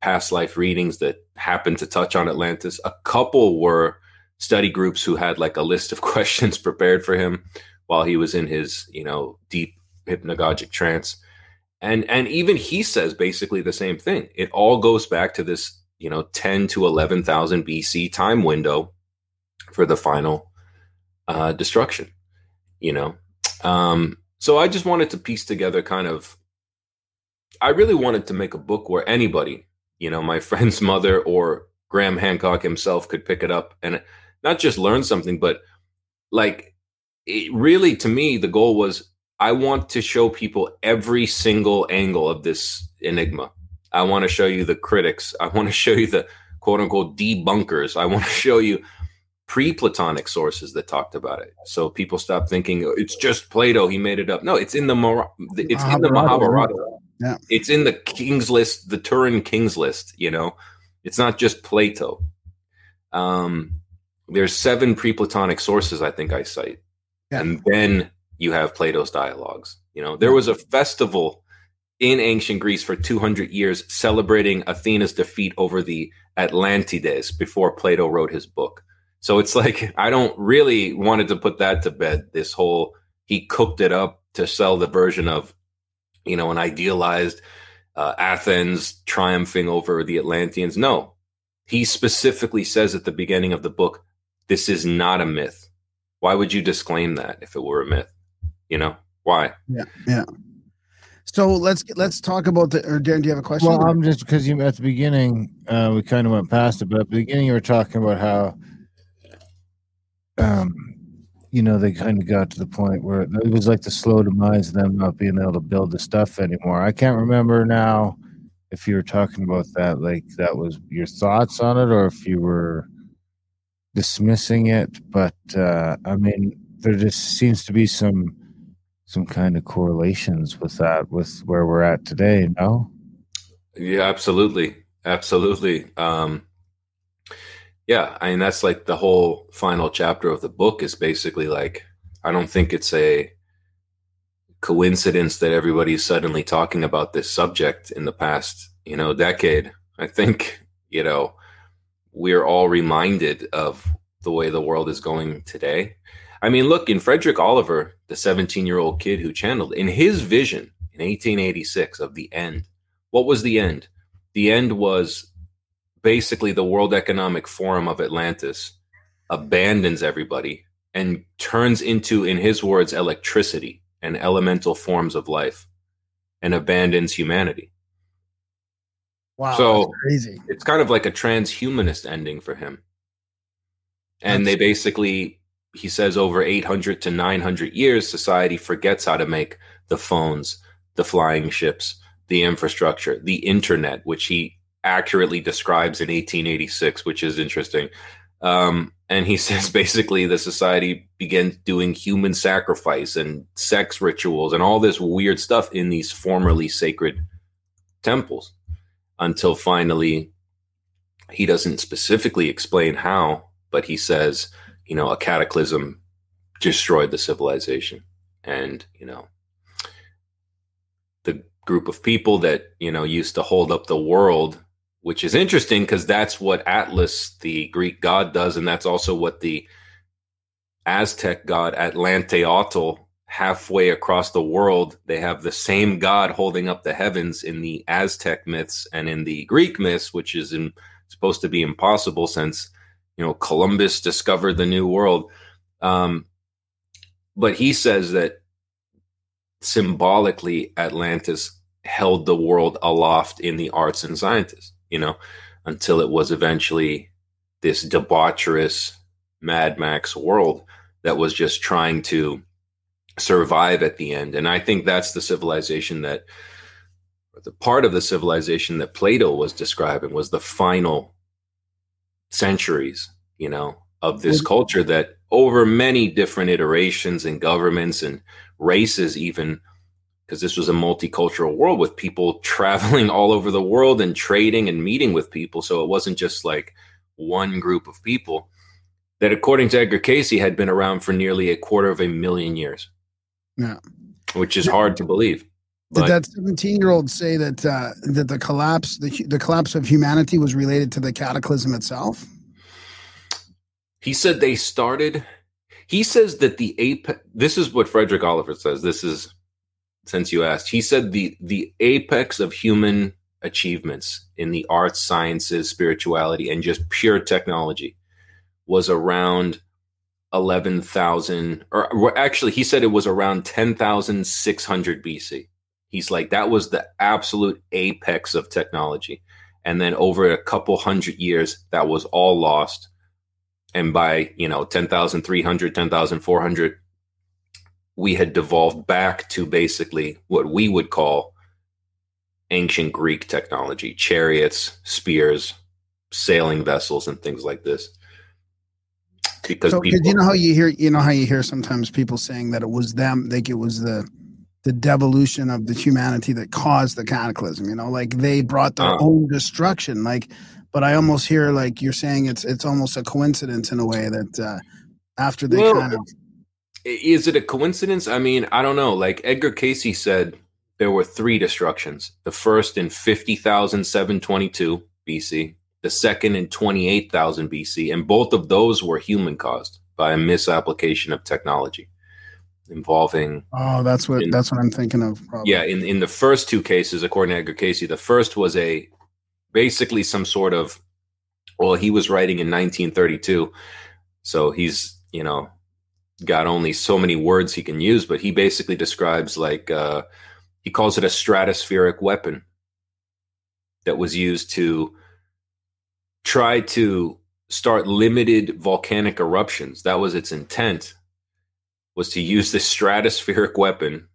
past life readings that happened to touch on Atlantis. A couple were study groups who had like a list of questions prepared for him while he was in his you know deep hypnagogic trance. And and even he says basically the same thing. It all goes back to this you know 10 to 11,000 BC time window for the final uh, destruction, you know? Um, so I just wanted to piece together kind of, I really wanted to make a book where anybody, you know, my friend's mother or Graham Hancock himself could pick it up and not just learn something, but like it really to me, the goal was I want to show people every single angle of this enigma. I want to show you the critics. I want to show you the quote unquote debunkers. I want to show you pre-Platonic sources that talked about it. So people stop thinking oh, it's just Plato. He made it up. No, it's in the Mar- it's in the Mahabharata. Yeah. It's in the King's List, the Turin King's List. You know, it's not just Plato. Um, there's seven pre-Platonic sources I think I cite, yeah. and then you have Plato's dialogues. You know, there was a festival in ancient Greece for 200 years celebrating Athena's defeat over the Atlantides before Plato wrote his book. So it's like I don't really wanted to put that to bed. This whole he cooked it up to sell the version of you know an idealized uh, Athens triumphing over the Atlanteans. No, he specifically says at the beginning of the book, this is not a myth. Why would you disclaim that if it were a myth? You know why? Yeah, yeah. So let's let's talk about the. Or Darren, do you have a question? Well, I'm just because you at the beginning uh, we kind of went past it, but at the beginning you were talking about how um, you know, they kind of got to the point where it was like the slow demise of them not being able to build the stuff anymore. I can't remember now if you were talking about that, like that was your thoughts on it, or if you were dismissing it. But uh, I mean, there just seems to be some some kind of correlations with that, with where we're at today. No. Yeah, absolutely, absolutely. Um, yeah, I mean that's like the whole final chapter of the book is basically like I don't think it's a coincidence that everybody's suddenly talking about this subject in the past, you know, decade. I think, you know, we're all reminded of the way the world is going today. I mean, look, in Frederick Oliver, the 17 year old kid who channeled, in his vision in 1886 of the end, what was the end? The end was basically the World Economic Forum of Atlantis abandons everybody and turns into, in his words, electricity and elemental forms of life. and abandons humanity. Wow. So- crazy. It's kind of like a transhumanist ending for him. And they basically, he says, over 800 to 900 years, society forgets how to make the phones, the flying ships, the infrastructure, the internet, which he accurately describes in 1886, which is interesting. Um, and he says basically the society began doing human sacrifice and sex rituals and all this weird stuff in these formerly sacred temples until finally he doesn't specifically explain how, but he says, you know, a cataclysm destroyed the civilization. And, you know, the group of people that, you know, used to hold up the world, which is interesting because that's what Atlas, the Greek god, does. And that's also what the Aztec god Atlanteotl halfway across the world they have the same god holding up the heavens in the aztec myths and in the greek myths which is in, supposed to be impossible since you know columbus discovered the new world um, but he says that symbolically atlantis held the world aloft in the arts and sciences you know until it was eventually this debaucherous mad max world that was just trying to survive at the end. And I think that's the civilization that the part of the civilization that Plato was describing was the final centuries, you know, of this Would- culture that over many different iterations and governments and races even because this was a multicultural world with people traveling all over the world and trading and meeting with people so it wasn't just like one group of people that according to Edgar Cayce had been around for nearly a quarter of a million years Yeah. which is hard to believe. Did But that 17 year old say that uh, that the collapse the, the collapse of humanity was related to the cataclysm itself? he said they started. He says that the ape. This is what Frederick Oliver says. This is since you asked. He said the the apex of human achievements in the arts, sciences, spirituality, and just pure technology was around 11,000 or, or actually he said it was around 10,600 BC. He's like that was the absolute apex of technology. And then over a couple hundred years that was all lost. And by, you know, 10,300, 10,400 we had devolved back to basically what we would call ancient Greek technology, chariots, spears, sailing vessels and things like this. Because So, people you know how you hear, you know how you hear sometimes people saying that it was them, like it was the the devolution of the humanity that caused the cataclysm. You know, like they brought their Uh. own destruction. Like, but I almost hear like you're saying it's it's almost a coincidence in a way that uh, after they Well, kind of is it a coincidence? I mean, I don't know. Like Edgar Cayce said, there were three destructions. The first in 50,722 BC, the second in 28,000 BC, and both of those were human caused by a misapplication of technology involving oh, that's what in- that's what I'm thinking of. Probably. yeah, in, in the first two cases, according to Edgar Cayce, the first was a basically some sort of well, he was writing in 1932, so he's you know got only so many words he can use, but he basically describes like uh, he calls it a stratospheric weapon that was used to try to start limited volcanic eruptions. That was its intent was to use this stratospheric weapon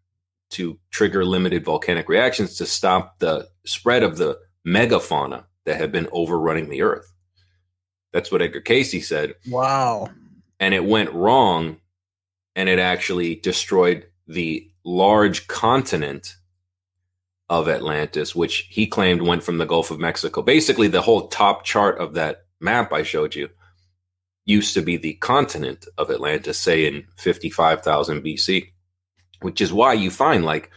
to trigger limited volcanic reactions to stop the spread of the megafauna that had been overrunning the earth. That's what Edgar Cayce said. Wow. And it went wrong and it actually destroyed the large continent of Atlantis, which he claimed went from the Gulf of Mexico. Basically, the whole top chart of that map I showed you used to be the continent of Atlantis, say in 55,000 BC, which is why you find like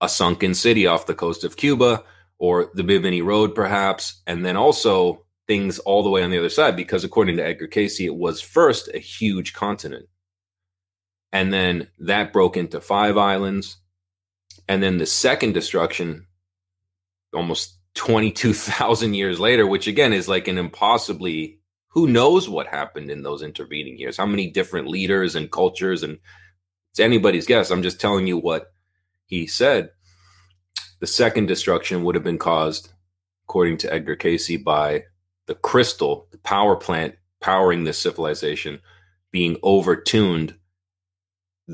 a sunken city off the coast of Cuba or the Bimini Road, perhaps, and then also things all the way on the other side, because according to Edgar Cayce, it was first a huge continent. And then that broke into five islands. And then the second destruction, almost 22,000 years later, which again is like an impossibly, who knows what happened in those intervening years? How many different leaders and cultures? And it's anybody's guess. I'm just telling you what he said. The second destruction would have been caused, according to Edgar Cayce, by the crystal, the power plant powering this civilization, being overtuned.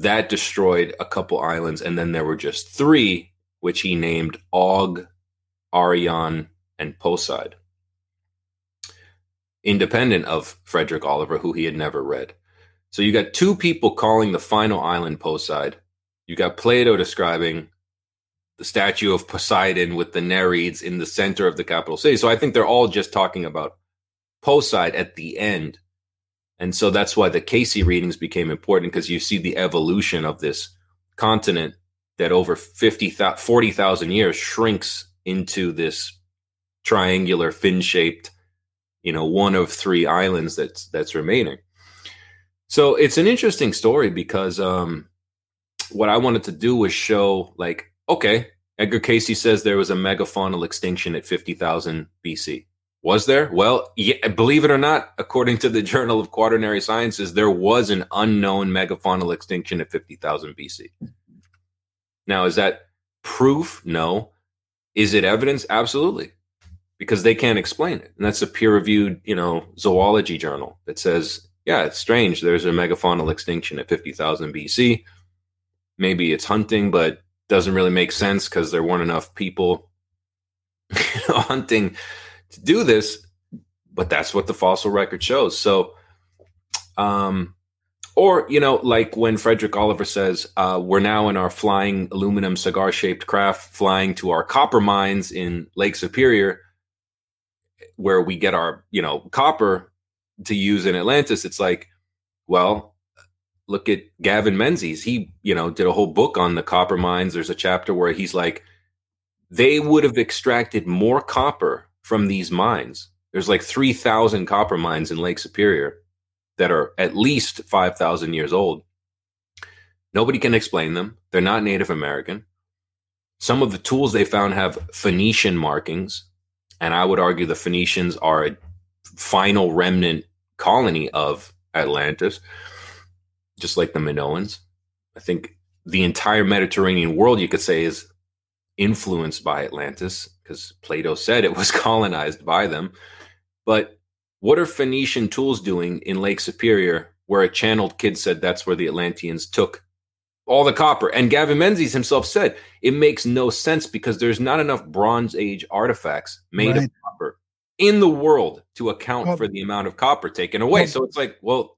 That destroyed a couple islands, and then there were just three, which he named Og, Arion, and Poseid, independent of Frederick Oliver, who he had never read. So you got two people calling the final island Poseid. You got Plato describing the statue of Poseidon with the Nereids in the center of the capital city. So I think they're all just talking about Poseid at the end. And so that's why the Cayce readings became important because you see the evolution of this continent that over 50, 40,000 years shrinks into this triangular fin shaped, you know, one of three islands that's that's remaining. So it's an interesting story because um, what I wanted to do was show, like, okay, Edgar Cayce says there was a megafaunal extinction at 50,000 BC. Was there? Well, yeah, believe it or not, according to the Journal of Quaternary Sciences, there was an unknown megafaunal extinction at 50,000 BC. Now, is that proof? No. Is it evidence? Absolutely. Because they can't explain it. And that's a peer reviewed, you know, zoology journal that says yeah, it's strange. There's a megafaunal extinction at 50,000 BC. Maybe it's hunting, but doesn't really make sense because there weren't enough people hunting to do this. But that's what the fossil record shows. So, um, or you know, like when Frederick Oliver says, uh, "We're now in our flying aluminum cigar-shaped craft, flying to our copper mines in Lake Superior, where we get our you know copper." to use in Atlantis, it's like, well, look at Gavin Menzies. He, you know, did a whole book on the copper mines. There's a chapter where he's like, they would have extracted more copper from these mines. There's like 3,000 copper mines in Lake Superior that are at least 5,000 years old. Nobody can explain them. They're not Native American. Some of the tools they found have Phoenician markings. And I would argue the Phoenicians are a final remnant colony of Atlantis, just like the Minoans. I think the entire Mediterranean world, you could say, is influenced by Atlantis because Plato said it was colonized by them. But what are Phoenician tools doing in Lake Superior, where a channeled kid said that's where the Atlanteans took all the copper? And Gavin Menzies himself said it makes no sense because there's not enough Bronze Age artifacts made right. of copper in the world to account well, for the amount of copper taken away. Well, so it's like, well,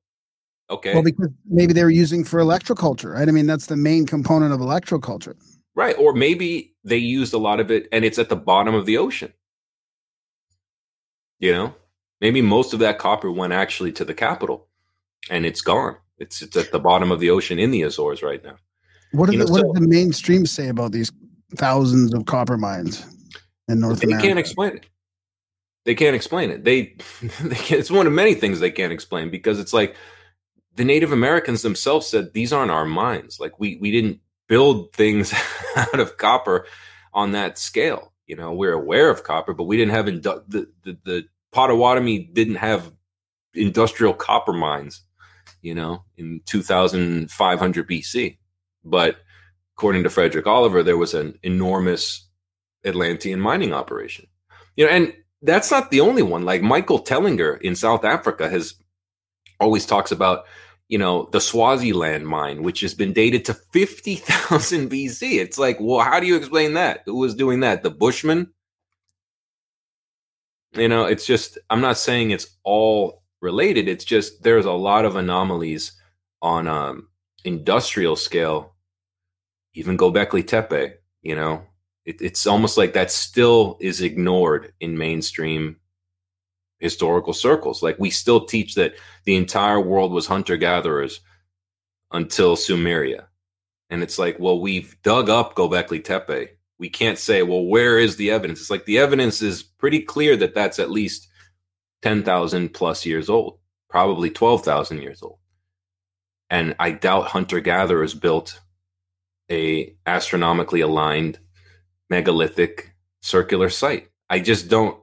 okay. Well, because maybe they were using for electroculture, right? I mean, that's the main component of electroculture. Right. Or maybe they used a lot of it and it's at the bottom of the ocean. You know, maybe most of that copper went actually to the capital and it's gone. It's, it's at the bottom of the ocean in the Azores right now. What, the, know, what so, the mainstream say about these thousands of copper mines in North they America? They can't explain it they can't explain it. They, they it's one of many things they can't explain because it's like the Native Americans themselves said these aren't our mines. Like we we didn't build things out of copper on that scale. You know, we're aware of copper, but we didn't have indu- the, the the Potawatomi didn't have industrial copper mines. You know, in 2,500 BC, but according to Frederick Oliver, there was an enormous Atlantean mining operation. You know, and that's not the only one. Like Michael Tellinger in South Africa has always talks about, you know, the Swaziland mine, which has been dated to 50,000 BC. It's like, well, how do you explain that? Who was doing that? The Bushmen? You know, it's just, I'm not saying it's all related. It's just there's a lot of anomalies on um, industrial scale. Even Gobekli Tepe, you know, it, it's almost like that still is ignored in mainstream historical circles. Like we still teach that the entire world was hunter gatherers until Sumeria. And it's like, well, we've dug up Gobekli Tepe. We can't say, well, where is the evidence? It's like the evidence is pretty clear that that's at least 10,000 plus years old, probably 12,000 years old. And I doubt hunter gatherers built a astronomically aligned megalithic circular site. I just don't.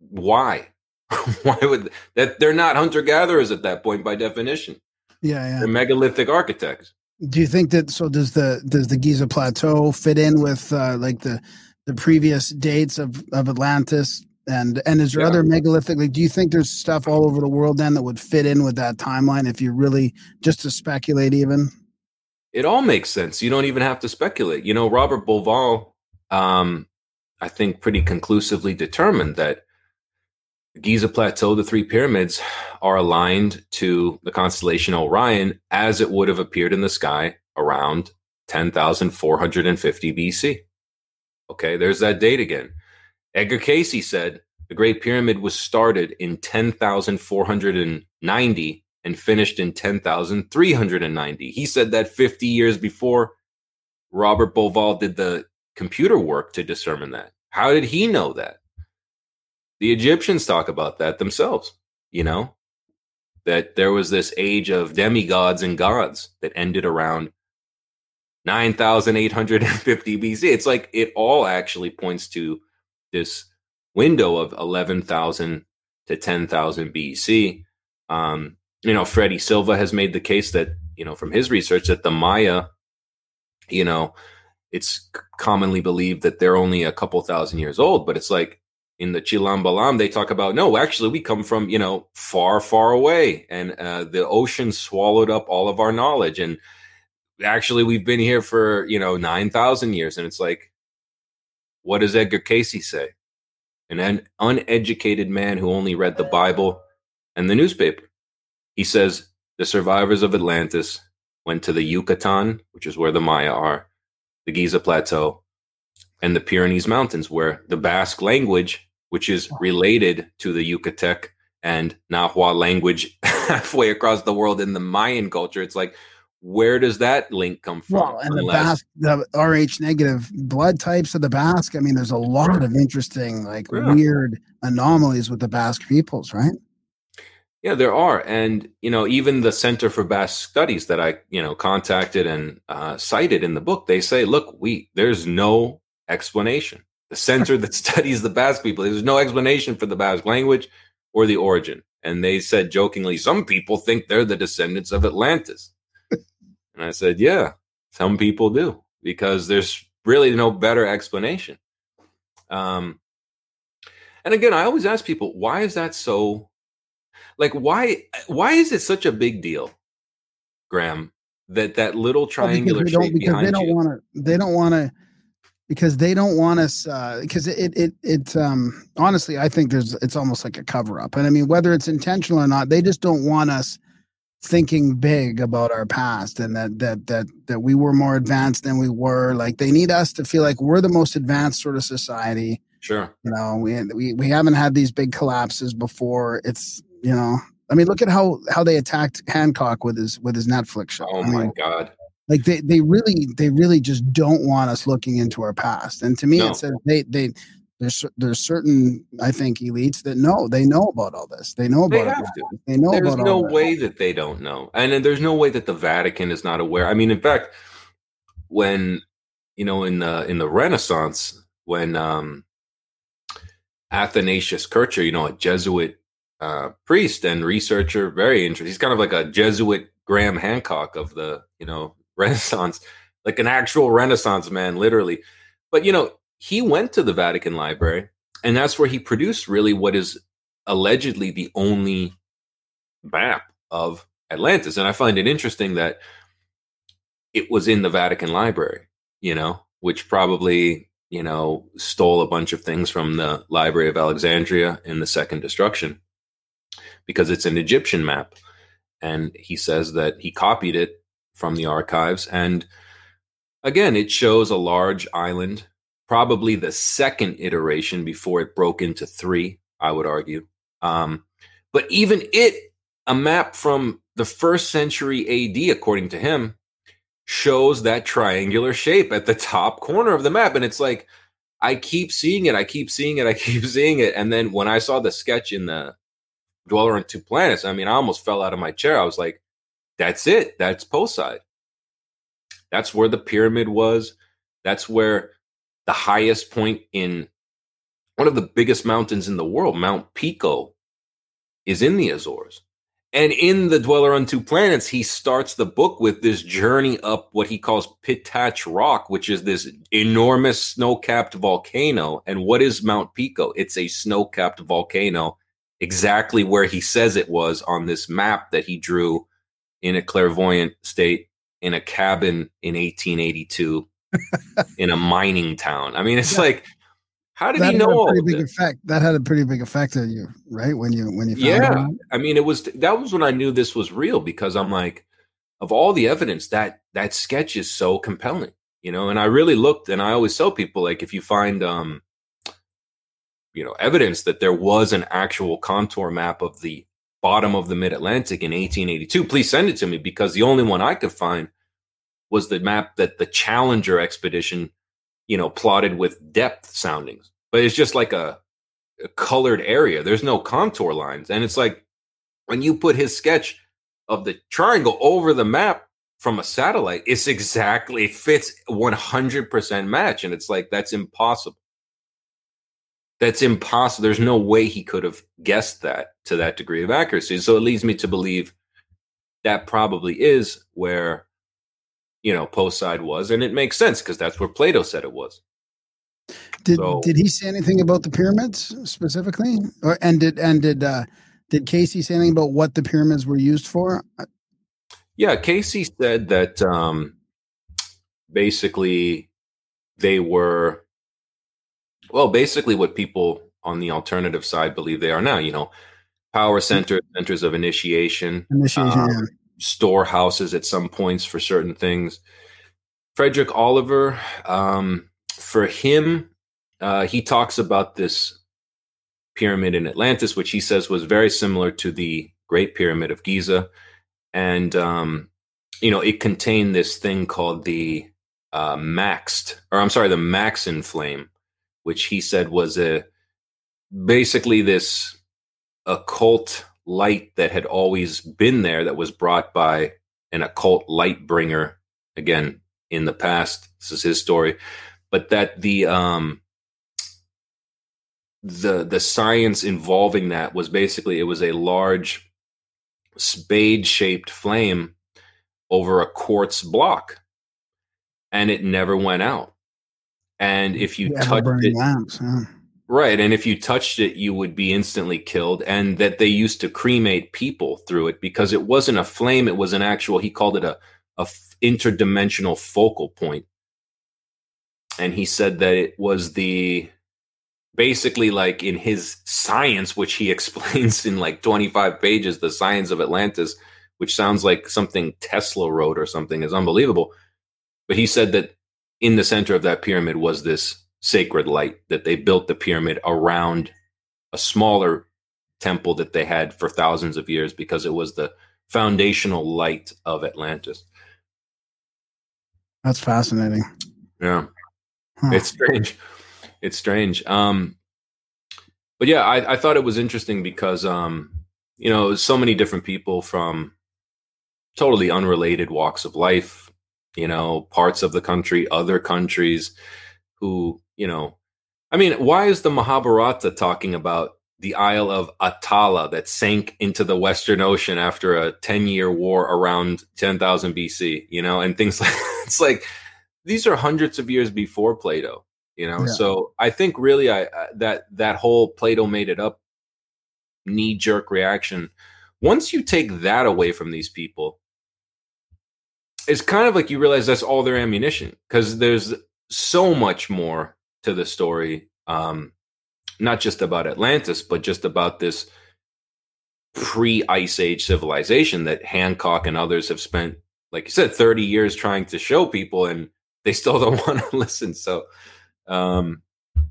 Why? why would that? They're not hunter gatherers at that point by definition. Yeah, yeah. They're megalithic architects. Do you think that? So does the does the Giza Plateau fit in with uh, like the the previous dates of of Atlantis? And and is there Yeah. other megalithic? Like, do you think there's stuff all over the world then that would fit in with that timeline? If you really just to speculate, even it all makes sense. You don't even have to speculate. You know, Robert Bauval, um, I think, pretty conclusively determined that Giza Plateau, the three pyramids, are aligned to the constellation Orion as it would have appeared in the sky around 10,450 BC. Okay, there's that date again. Edgar Cayce said the Great Pyramid was started in 10,490 and finished in 10,390. He said that 50 years before Robert Bauval did the computer work to determine that. How did he know that? The Egyptians talk about that themselves, you know, that there was this age of demigods and gods that ended around 9,850 BC. It's like it all actually points to this window of 11,000 to 10,000 BC. Um, you know, Freddie Silva has made the case that, you know, from his research that the Maya, you know, it's commonly believed that they're only a couple thousand years old, but it's like in the Chilam Balam, they talk about, no, actually, we come from, you know, far, far away, and uh, the ocean swallowed up all of our knowledge. And actually, we've been here for, you know, 9,000 years. And it's like, what does Edgar Cayce say? An un- uneducated man who only read the Bible and the newspaper. He says the survivors of Atlantis went to the Yucatan, which is where the Maya are, the Giza Plateau, and the Pyrenees Mountains, where the Basque language, which is related to the Yucatec and Nahua language halfway across the world in the Mayan culture, it's like, where does that link come from? well, and the Basque, the Rh negative blood types of the Basque. I mean, there's a lot of interesting, like Yeah. weird anomalies with the Basque peoples, right? Yeah, there are, and you know, even the Center for Basque Studies that I, you know, contacted and uh, cited in the book, they say, look, we there's no explanation. The center that studies the Basque people, there's no explanation for the Basque language or the origin. And they said jokingly, some people think they're the descendants of Atlantis. and I said, yeah, some people do because there's really no better explanation. Um, and again, I always ask people, why is that so? Like, why? Why is it such a big deal, Graham? That that little Well, triangular don't, shape because they don't you. want to. They don't want to. Because they don't want us. Because it, it, it. Um. Honestly, I think there's. It's almost like a cover up, and I mean, whether it's intentional or not, they just don't want us thinking big about our past and that that that that we were more advanced than we were. Like they need us to feel like we're the most advanced sort of society. Sure. You know, we we we haven't had these big collapses before. It's you know. I mean, look at how how they attacked Hancock with his with his Netflix show. Oh I mean, my God. Like they, they really they really just don't want us looking into our past and to me No. it says they they there's there's certain i think elites that know they know about all this they know about They have it to. they know There's about no all that. way that they don't know, and then there's no way that the Vatican is not aware. I mean, in fact, when you know in the in the Renaissance, when um, Athanasius Kircher, you know, a Jesuit uh, priest and researcher, very interesting. He's kind of like a Jesuit Graham Hancock of the you know Renaissance, like an actual Renaissance man, literally. But you know, he went to the Vatican Library, and that's where he produced really what is allegedly the only map of Atlantis. And I find it interesting that it was in the Vatican Library, you know, which probably, you know, stole a bunch of things from the Library of Alexandria in the Second Destruction because it's an Egyptian map. And he says that he copied it from the archives. And again, it shows a large island, probably the second iteration before it broke into three, I would argue. Um, but even it, a map from the first century AD, according to him, shows that triangular shape at the top corner of the map. And it's like, I keep seeing it, I keep seeing it, I keep seeing it. And then when I saw the sketch in the Dweller on Two Planets, I mean, I almost fell out of my chair. I was like, that's it. That's Poseid. That's where the pyramid was. That's where the highest point in one of the biggest mountains in the world, Mount Pico, is in the Azores. And in The Dweller on Two Planets, he starts the book with this journey up what he calls Pitach Rock, which is this enormous snow capped volcano. And what is Mount Pico? It's a snow capped volcano, exactly where he says it was on this map that he drew in a clairvoyant state in a cabin in 1882 in a mining town. I mean, it's Yeah. like, how did that he know all big this? effect. That had a pretty big effect on you, right? When you when you found Yeah. out. I mean, it was that was when I knew this was real because I'm like, of all the evidence, that that sketch is so compelling, you know. And I really looked, and I always tell people like, if you find, um, you know, evidence that there was an actual contour map of the bottom of the Mid Atlantic in 1882, please send it to me because the only one I could find was the map that the Challenger expedition, you know, plotted with depth soundings. But it's just like a a colored area. There's no contour lines. And it's like when you put his sketch of the triangle over the map from a satellite, it's exactly it fits 100% match. And it's like that's impossible. That's impossible. There's no way he could have guessed that to that degree of accuracy. So it leads me to believe that probably is where you know Poseid was, and it makes sense because that's where Plato said it was. Did So- did he say anything about the pyramids specifically, or and did and did uh, did Cayce say anything about what the pyramids were used for? Yeah, Cayce said that um, basically they were, well, basically what people on the alternative side believe they are now. You know, power centers, centers of initiation, Initiation. Um, yeah. storehouses at some points for certain things. Frederick Oliver, um, for him, uh, he talks about this pyramid in Atlantis, which he says was very similar to the Great Pyramid of Giza, and um, you know it contained this thing called the uh, maxed, or I'm sorry, the Maxin flame, which he said was a basically this occult light that had always been there that was brought by an occult light bringer. Again in the past this is his story but that the um the the science involving that was basically it was a large spade shaped flame over a quartz block and it never went out and if you ever touched it lamps. Yeah. Right. And if you touched it, you would be instantly killed. And that they used to cremate people through it because it wasn't a flame, it was an actual, he called it a, a f- interdimensional focal point. And he said that it was the basically like in his science, which he explains in like 25 pages, the science of Atlantis, which sounds like something Tesla wrote or something is unbelievable. But he said that in the center of that pyramid was this sacred light that they built the pyramid around a smaller temple that they had for thousands of years because it was the foundational light of Atlantis. That's fascinating. Yeah. Huh. It's strange. It's strange. Um, but yeah, I, I thought it was interesting because um, you know, so many different people from totally unrelated walks of life, you know, parts of the country, other countries, who, you know, I mean, why is the Mahabharata talking about the Isle of Atala that sank into the Western Ocean after a 10 year war around 10,000 BC, you know, and things like it's like these are hundreds of years before Plato, you know. Yeah. So I think really I I- that that whole Plato made it up knee jerk reaction. Once you take that away from these people, it's kind of like you realize that's all their ammunition because there's so much more to the story. Um, not just about Atlantis, but just about this pre Ice Age civilization that Hancock and others have spent, like you said, 30 years trying to show people, and they still don't want to listen. So, um,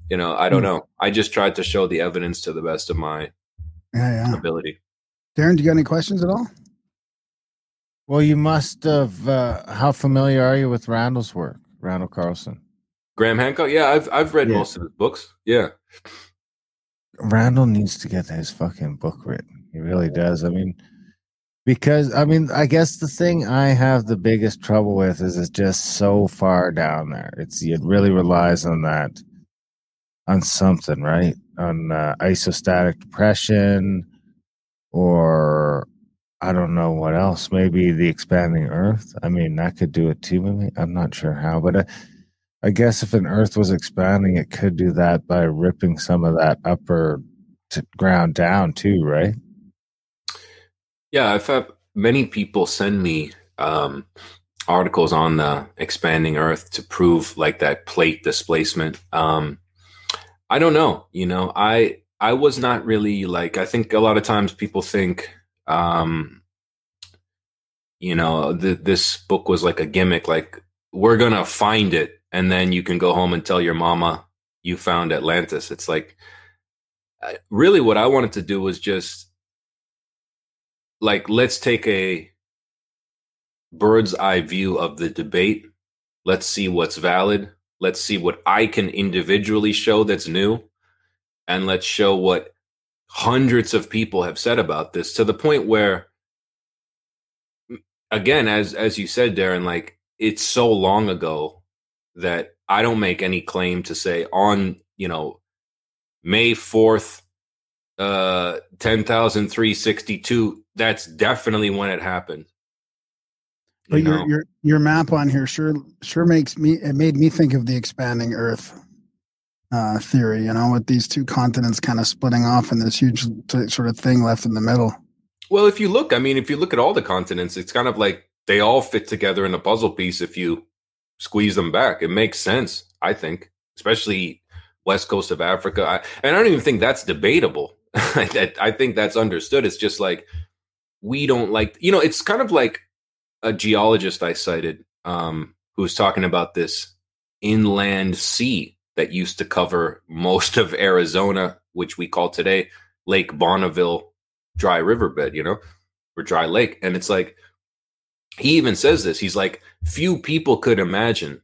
you know, I don't Hmm. know. I just tried to show the evidence to the best of my Yeah, yeah. ability. Darren, do you got any questions at all? Well, you must have. Uh, how familiar are you with Randall's work, Randall Carlson? Graham Hancock, yeah, I've I've read Yeah. most of his books. Yeah, Randall needs to get his fucking book written. He really does. I mean, because I mean, I guess the thing I have the biggest trouble with is it's just so far down there. It's it really relies on that, on something, right? On uh, isostatic depression, or I don't know what else. Maybe the expanding Earth. I mean, that could do it too. I'm not sure how, but uh, I guess if an Earth was expanding, it could do that by ripping some of that upper t- ground down too, right? Yeah, I've had many people send me um, articles on the expanding Earth to prove like that plate displacement. Um, I don't know. You know, I I was not really like. I think a lot of times people think um, you know, th- this book was like a gimmick, like we're gonna find it, and then you can go home and tell your mama you found Atlantis. It's like really what I wanted to do was just like let's take a bird's eye view of the debate. Let's see what's valid. Let's see what I can individually show that's new. And let's show what hundreds of people have said about this to the point where again as as you said darren like it's so long ago that i don't make any claim to say on you know may 4th uh 10362 that's definitely when it happened. But you your your your map on here sure sure makes me it made me think of the expanding earth uh, theory, you know, with these two continents kind of splitting off and this huge t- sort of thing left in the middle. Well, if you look, I mean, if you look at all the continents, it's kind of like they all fit together in a puzzle piece if you squeeze them back. It makes sense, I think, especially west coast of Africa. I, and I don't even think that's debatable. I, I think that's understood. It's just like we don't like, you know, it's kind of like a geologist I cited um, who was talking about this inland sea that used to cover most of Arizona, which we call today Lake Bonneville dry riverbed, you know, or dry lake. And it's like, he even says this. He's like, few people could imagine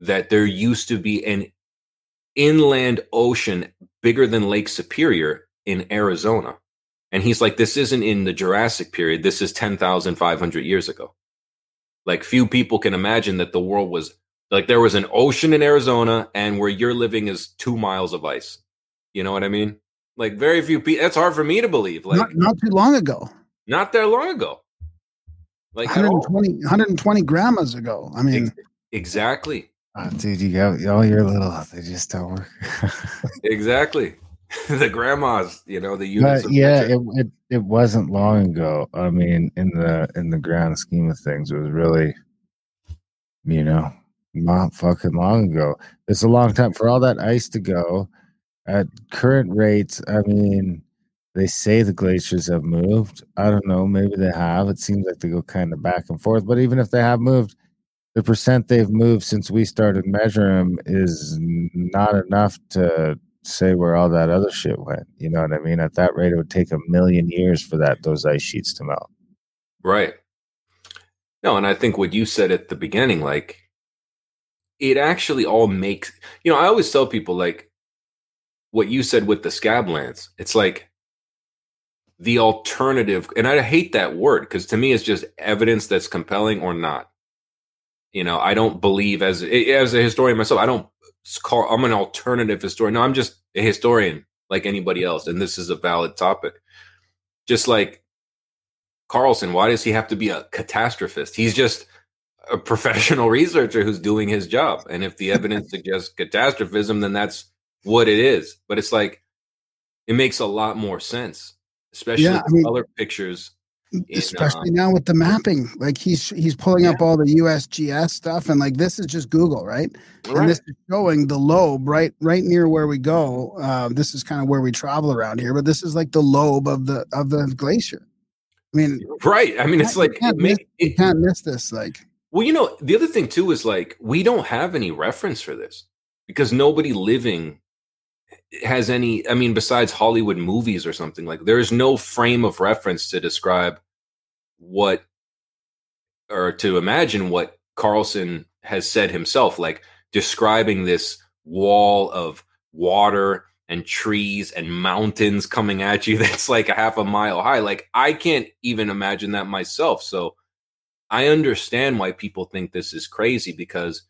that there used to be an inland ocean bigger than Lake Superior in Arizona. And he's like, this isn't in the Jurassic period. This is 10,500 years ago. Like, few people can imagine that the world was like there was an ocean in Arizona, and where you're living is two miles of ice. You know what I mean? Like very few people. That's hard for me to believe. Like not, not too long ago. Not that long ago. Like 120, 120 grandmas ago. I mean, exactly. Oh, dude, you got all your little. They just don't work. exactly. the grandmas, you know, the units. But yeah, it, it it wasn't long ago. I mean, in the in the grand scheme of things, it was really, you know, not fucking long ago. It's a long time for all that ice to go. At current rates, I mean, they say the glaciers have moved. I don't know. Maybe they have. It seems like they go kind of back and forth. But even if they have moved, the percent they've moved since we started measuring them is not enough to say where all that other shit went. You know what I mean? At that rate, it would take a million years for that those ice sheets to melt. Right. No, and I think what you said at the beginning, like it actually all makes you know i always tell people like what you said with the scablands it's like the alternative and i hate that word because to me it's just evidence that's compelling or not. You know i don't believe as as a historian myself i don't call i'm an alternative historian no i'm just a historian like anybody else and this is a valid topic. Just like carlson why does he have to be a catastrophist? He's just a professional researcher who's doing his job. And if the evidence suggests catastrophism, then that's what it is. But it's like it makes a lot more sense, especially yeah, I mean, color pictures. especially in, uh, now with the mapping, like he's he's pulling yeah. up all the USGS stuff, and like this is just Google, right? right? And this is showing the lobe right right near where we go. Uh, this is kind of where we travel around here, but this is like the lobe of the of the glacier. I mean, right? I mean, it's like you can't, it miss, you can't miss this. Like, well, you know, the other thing too is like we don't have any reference for this because nobody living has any I mean besides Hollywood movies or something like there is no frame of reference to describe what or to imagine what Carlson has said himself like describing this wall of water and trees and mountains coming at you that's like a half a mile high like I can't even imagine that myself so I understand why people think this is crazy because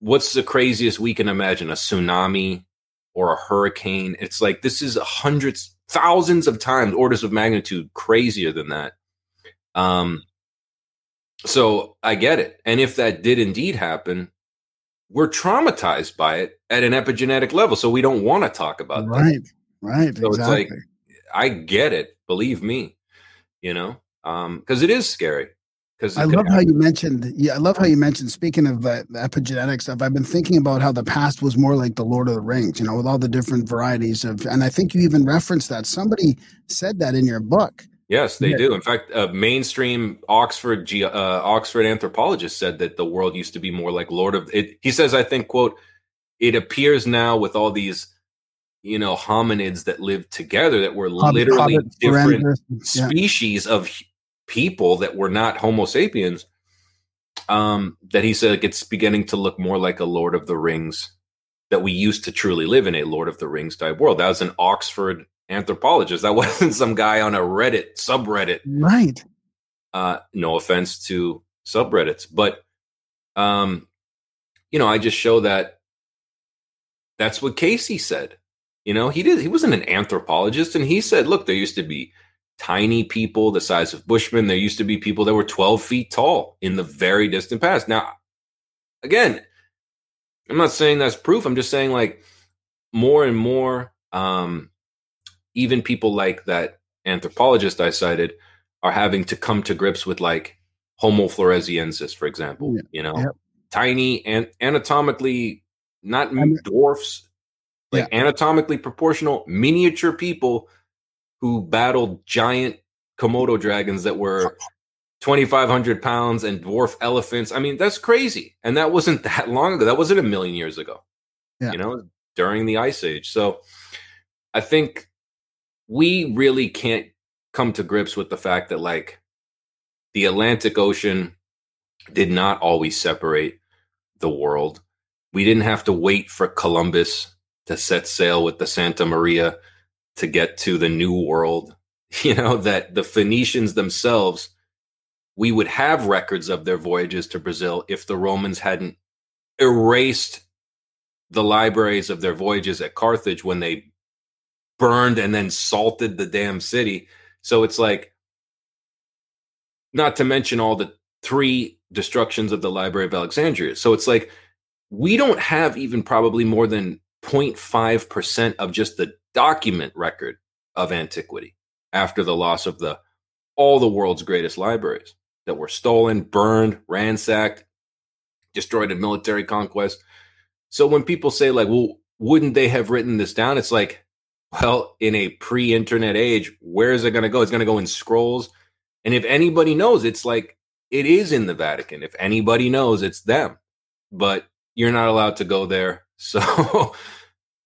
what's the craziest we can imagine? A tsunami or a hurricane? It's like this is hundreds, thousands of times, orders of magnitude crazier than that. Um, so I get it. And if that did indeed happen, we're traumatized by it at an epigenetic level. So we don't want to talk about that. Right. Right. So exactly. it's like, I get it. Believe me, you know, because it is scary. Because I love how you mentioned. Yeah, I love how you mentioned. Speaking of uh, the epigenetic stuff, I've been thinking about how the past was more like the Lord of the Rings. You know, with all the different varieties of, and I think you even referenced that. Somebody said that in your book. Yes, they Yeah. do. In fact, a mainstream Oxford uh, Oxford anthropologist said that the world used to be more like Lord of it. He says, I think, quote, it appears now with all these, you know, hominids that live together that we're Hobbit- literally Hobbit different yeah. species of people that were not Homo sapiens. Um, that he said it's beginning to look more like a Lord of the Rings that we used to truly live in a Lord of the Rings type world. That was an Oxford anthropologist. That wasn't some guy on a Reddit subreddit. Right. Uh, no offense to subreddits, but um, you know, I just show that that's what Cayce said. You know, he did. He wasn't an anthropologist, and he said, "Look, there used to be tiny people the size of Bushmen. There used to be people that were twelve feet tall in the very distant past." Now, again, I'm not saying that's proof. I'm just saying, like, more and more, um, even people like that anthropologist I cited are having to come to grips with like Homo floresiensis, for example. Yeah. You know, Yep. tiny and anatomically not m- I'm- dwarfs, like anatomically proportional miniature people who battled giant Komodo dragons that were 2,500 pounds and dwarf elephants. I mean, that's crazy. And that wasn't that long ago. That wasn't a million years ago, Yeah. you know, during the Ice Age. So I think we really can't come to grips with the fact that, like, the Atlantic Ocean did not always separate the world. We didn't have to wait for Columbus to set sail with the Santa Maria to get to the New World. You know, that the Phoenicians themselves, we would have records of their voyages to Brazil if the Romans hadn't erased the libraries of their voyages at Carthage when they burned and then salted the damn city. So it's like, not to mention all the three destructions of the Library of Alexandria. So it's like, we don't have even probably more than 0.5% of just the document record of antiquity after the loss of the all the world's greatest libraries that were stolen, burned, ransacked, destroyed in military conquest. So when people say like, well, wouldn't they have written this down? It's like, well, in a pre-internet age, where is it going to go? It's going to go in scrolls. And if anybody knows, it's like it is in the Vatican. If anybody knows, it's them. But you're not allowed to go there. So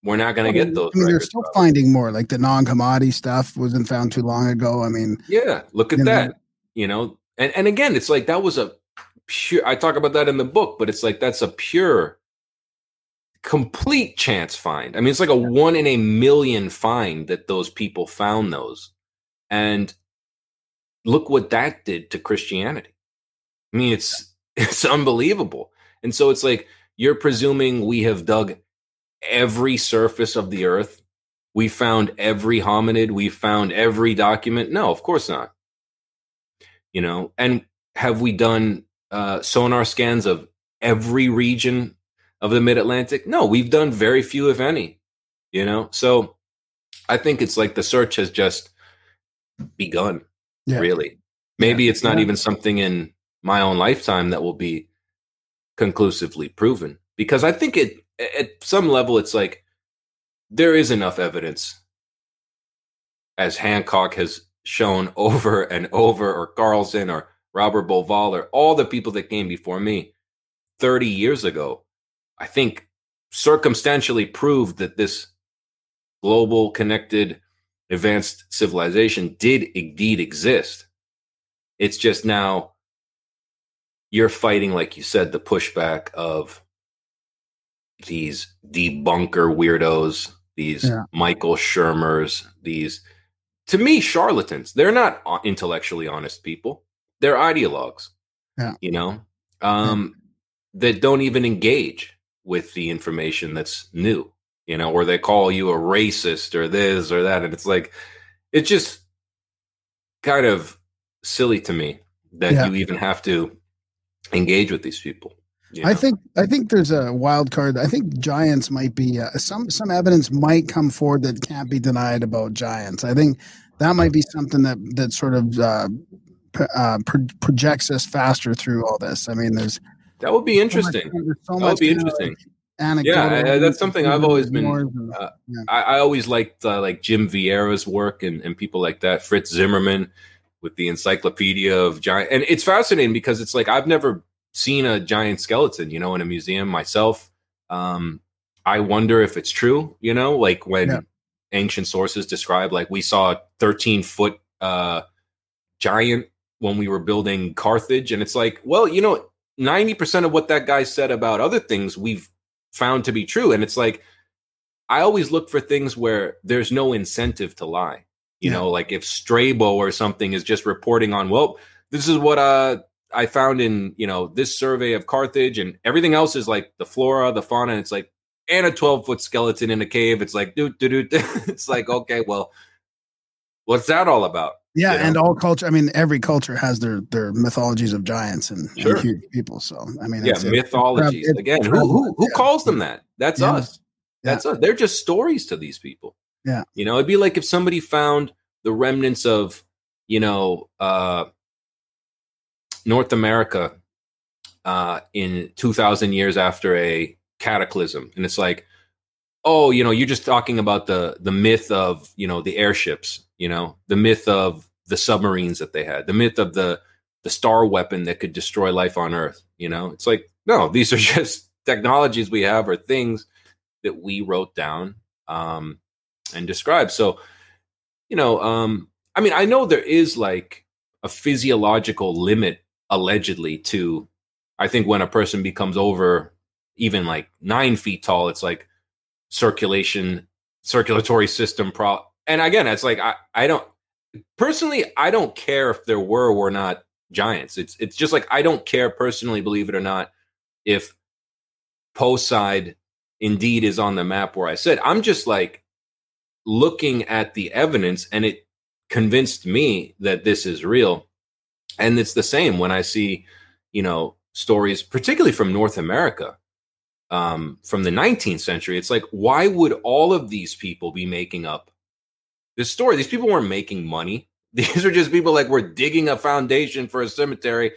we're not going to get those. I mean, they're still finding more. Like the Nag Hammadi stuff wasn't found too long ago. I mean, Yeah, look at You know? that. You know, and and again, it's like that was a pure. I talk about that in the book, but it's like that's a pure, complete chance find. I mean, it's like a one in a million find that those people found those, and look what that did to Christianity. I mean, it's it's unbelievable. And so it's like you're presuming we have dug every surface of the earth. We found every hominid. We found every document. No, of course not. You know, and have we done uh, sonar scans of every region of the mid Atlantic? No, we've done very few, if any. You know, so I think it's like the search has just begun. Yeah. Really, maybe it's not Yeah. even something in my own lifetime that will be conclusively proven because I think it at some level it's like there is enough evidence as Hancock has shown over and over or Carlson or Robert Bauval or all the people that came before me 30 years ago I think circumstantially proved that this global connected advanced civilization did indeed exist. It's just now you're fighting, like you said, the pushback of these debunker weirdos, these Yeah. Michael Shermers, these, to me, charlatans. They're not intellectually honest people. They're ideologues, Yeah. you know, um, that don't even engage with the information that's new, you know, or they call you a racist or this or that. And it's like, it's just kind of silly to me that Yeah. you even have to engage with these people. I think I think there's a wild card. I think giants might be uh, some some evidence might come forward that can't be denied about giants. I think that might be something that that sort of uh, uh, pro- projects us faster through all this. I mean, there's that would be so much- interesting. there's so That would much be interesting. Yeah, that's something I've always been- and- uh, I, I always liked uh, like Jim Vieira's work and, and people like that, Fritz Zimmerman with the Encyclopedia of Giant. And it's fascinating because it's like I've never seen a giant skeleton, you know, in a museum myself. Um, I wonder if it's true, you know, like when Yeah. ancient sources describe like we saw a 13 foot uh, giant when we were building Carthage. And it's like, well, you know, 90% of what that guy said about other things we've found to be true. And it's like, I always look for things where there's no incentive to lie. You Yeah. know, like if Strabo or something is just reporting on, well, this is what uh I found in, you know, this survey of Carthage and everything else is like the flora, the fauna, and it's like and a 12 foot skeleton in a cave. It's like, do do do. It's like, okay, well, what's that all about? yeah, you know? and all culture. I mean, every culture has their their mythologies of giants and, and huge people. So I mean, Yeah, mythologies. it's Again, who who, who yeah. calls them that? That's Yeah. us. That's us. They're just stories to these people. Yeah. You know, it'd be like if somebody found the remnants of, you know, uh North America uh in 2000 years after a cataclysm. And it's like oh you know you're just talking about the the myth of you know the airships you know the myth of the submarines that they had the myth of the the star weapon that could destroy life on earth you know? It's like no these are just technologies we have or things that we wrote down um and described. So you know um i mean i know there is like a physiological limit allegedly to i think when a person becomes over even like nine feet tall it's like circulation circulatory system pro and again it's like i i don't personally i don't care if there were or were not giants. It's it's just like i don't care personally believe it or not if Poseid indeed is on the map where i said i'm just like looking at the evidence and it convinced me that this is real and it's the same when i see you know stories particularly from north america um, from the 19th century it's like why would all of these people be making up this story? These people weren't making money. These are just people like we're digging a foundation for a cemetery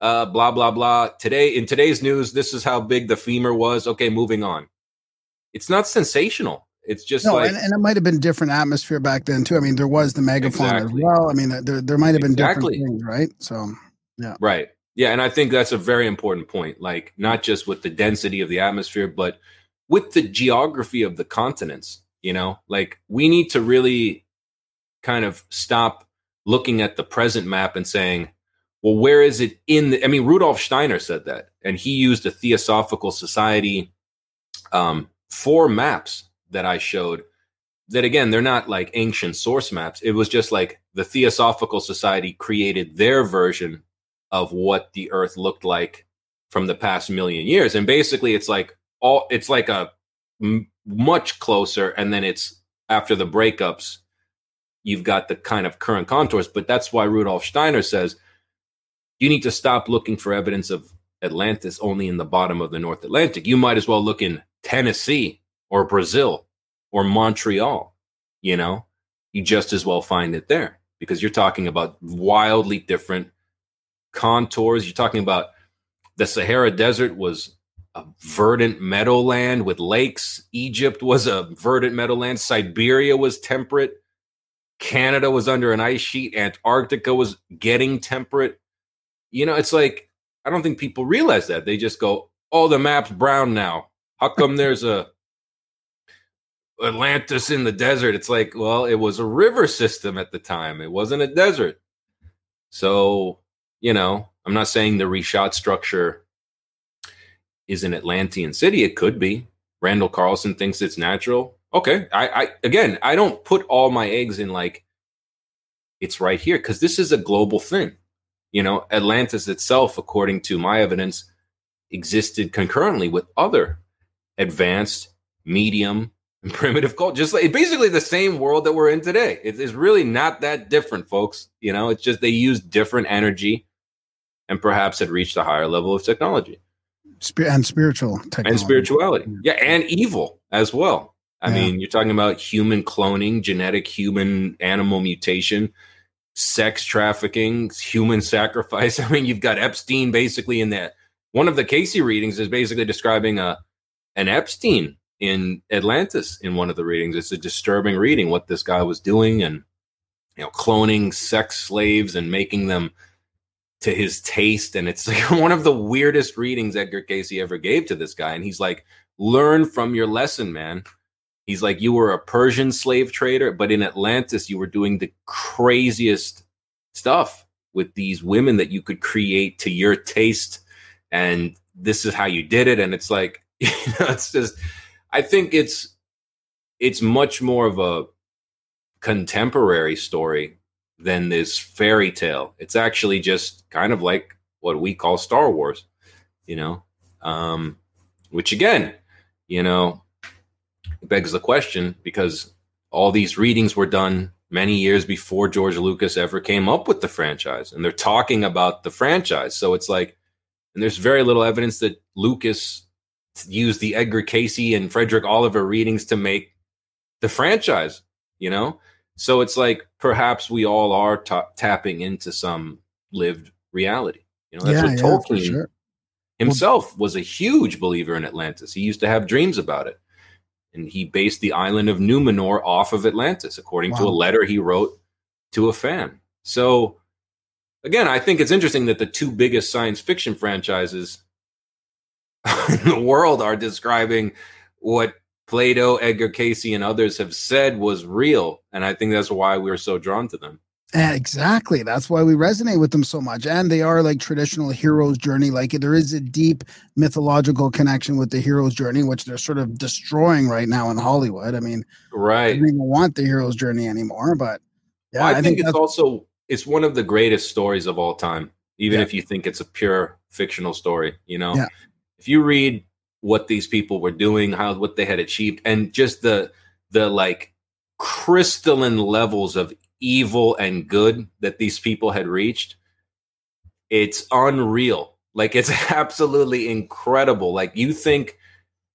uh, blah blah blah. Today in today's news this is how big the femur was. Okay moving on. It's not sensational it's just No, like and, and it might have been different atmosphere back then too. I mean, there was the megaphone Exactly. as well. I mean, there there might have been Exactly. different things, right? So yeah, Right. Yeah, and I think that's a very important point. Like not just with the density of the atmosphere, but with the geography of the continents, you know? Like we need to really kind of stop looking at the present map and saying, well, where is it in the I mean, Rudolf Steiner said that, and he used a Theosophical Society um four maps that I showed that again, they're not like ancient source maps. It was just like the Theosophical Society created their version of what the earth looked like from the past million years. And basically it's like all it's like a m- much closer and then it's after the breakups you've got the kind of current contours. But that's why Rudolf Steiner says you need to stop looking for evidence of Atlantis only in the bottom of the North Atlantic. You might as well look in Tennessee or Brazil or Montreal you know you just as well find it there because you're talking about wildly different contours. You're talking about the Sahara Desert was a verdant meadowland with lakes. Egypt was a verdant meadowland. Siberia was temperate. Canada was under an ice sheet. Antarctica was getting temperate. You know, it's like, I don't think people realize that. They just go, oh, the map's brown now. How come there's a Atlantis in the desert? It's like, well, it was a river system at the time. It wasn't a desert. So you know, I'm not saying the Richat structure is an Atlantean city. It could be. Randall Carlson thinks it's natural. Okay. I, I again, I don't put all my eggs in like it's right here because this is a global thing. You know, Atlantis itself, according to my evidence, existed concurrently with other advanced, medium, primitive culture. Just like basically the same world that we're in today. It is really not that different, folks. You know, it's just they use different energy and perhaps had reached a higher level of technology and spiritual technology. and spirituality. Yeah, and evil as well. I Yeah. mean, you're talking about human cloning, genetic human animal mutation, sex trafficking, human sacrifice. I mean, you've got Epstein basically in that. One of the Cayce readings is basically describing a an Epstein in Atlantis in one of the readings. It's a disturbing reading what this guy was doing and you know, cloning sex slaves and making them to his taste. And it's like one of the weirdest readings Edgar Cayce ever gave to this guy. And he's like, learn from your lesson, man. He's like, you were a Persian slave trader, but in Atlantis, you were doing the craziest stuff with these women that you could create to your taste. And this is how you did it. And it's like, you know, it's just, I think it's, it's much more of a contemporary story than this fairy tale. It's actually just kind of like what we call Star Wars, you know, um, which again, you know, begs the question because all these readings were done many years before George Lucas ever came up with the franchise, and they're talking about the franchise. So it's like, and there's very little evidence that Lucas used the Edgar Cayce and Frederick Oliver readings to make the franchise, you know? So it's like perhaps we all are ta- tapping into some lived reality. You know, that's yeah, what yeah, Tolkien sure. himself was a huge believer in Atlantis. He used to have dreams about it. And he based the island of Numenor off of Atlantis, according to a letter he wrote to a fan. So, again, I think it's interesting that the two biggest science fiction franchises in the world are describing what Plato, Edgar Cayce, and others have said was real. And I think that's why we're so drawn to them. Exactly. That's why we resonate with them so much. And they are like traditional hero's journey. Like there is a deep mythological connection with the hero's journey, which they're sort of destroying right now in Hollywood. I mean, I Right. don't even want the hero's journey anymore. But yeah, I, think, it's also it's one of the greatest stories of all time, even Yeah. if you think it's a pure fictional story. You know, Yeah. If you read what these people were doing, how what they had achieved, and just the the like crystalline levels of evil and good that these people had reached, it's unreal. Like it's absolutely incredible. Like you think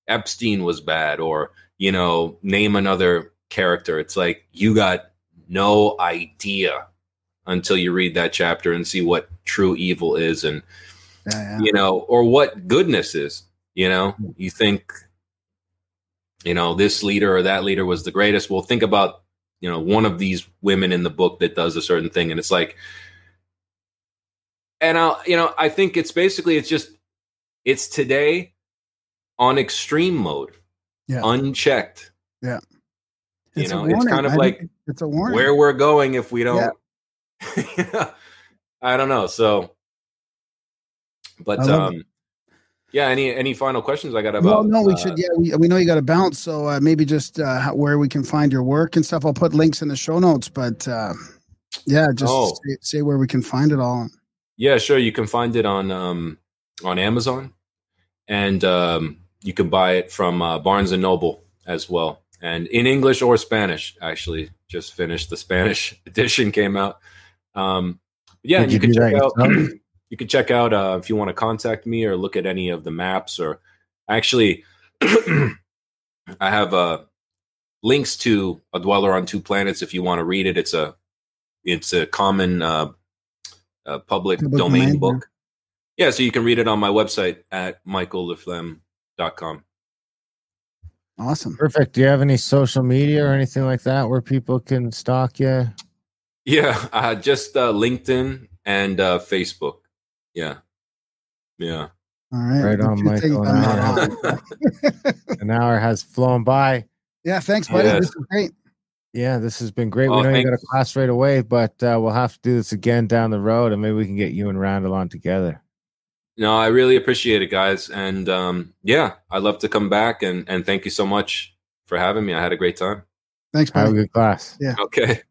Epstein was bad, or you know, name another character. It's like you got no idea until you read that chapter and see what true evil is and yeah, yeah. you know or what goodness is you know you think you know this leader or that leader was the greatest well think about you know one of these women in the book that does a certain thing and it's like and i'll you know i think it's basically it's just it's today on extreme mode Yeah. unchecked Yeah. you It's know it's kind of I like it's a warning. where we're going if we don't Yeah. i don't know so but um yeah any any final questions i got well, about no, we uh, should. Yeah, we, we know you got to bounce. So uh, maybe just uh, how, where we can find your work and stuff. I'll put links in the show notes. But uh, yeah, just Oh. say, say where we can find it all. yeah sure you can find it on um on amazon and um you can buy it from uh, barnes and noble as well and in english or spanish actually just finished the spanish edition came out um yeah and you, you can check out? You can check out uh, if you want to contact me or look at any of the maps or actually i have uh links to a dweller on two planets if you want to read it it's a it's a common uh, uh public, Public domain, domain, book yeah so you can read it on my website at michaelleflem.com Awesome. Perfect. Do you have any social media or anything like that where people can stalk you? yeah uh, just uh, linkedin and uh facebook yeah yeah All right. Right on, two things Michael, an not on. An hour has flown by. yeah. Thanks, buddy. Yes. This is great. Yeah, this has been great. Oh, we know you got a class right away, but uh, we'll have to do this again down the road, and maybe we can get you and Randall on together. No, I really appreciate it, guys. And um, yeah, I'd love to come back and, and thank you so much for having me. I had a great time. Thanks, Have a good class. Yeah. Okay.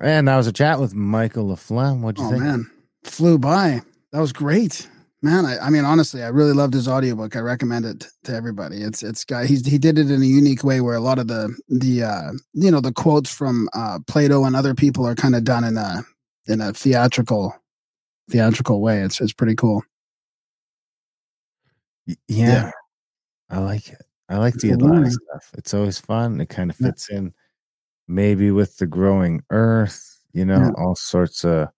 And that was a chat with Michael Le Flem. What'd you Oh think? man, flew by. That was great. Man, I, I mean, honestly, I really loved his audiobook. I recommend it to everybody. It's it's guy he's he did it in a unique way where a lot of the the uh you know the quotes from uh Plato and other people are kind of done in a in a theatrical theatrical way. It's it's pretty cool. Yeah, Yeah. I like it. I like the For Atlantic stuff. It's always fun. It kind of Yeah. fits in maybe with the growing earth, you know, Yeah. all sorts of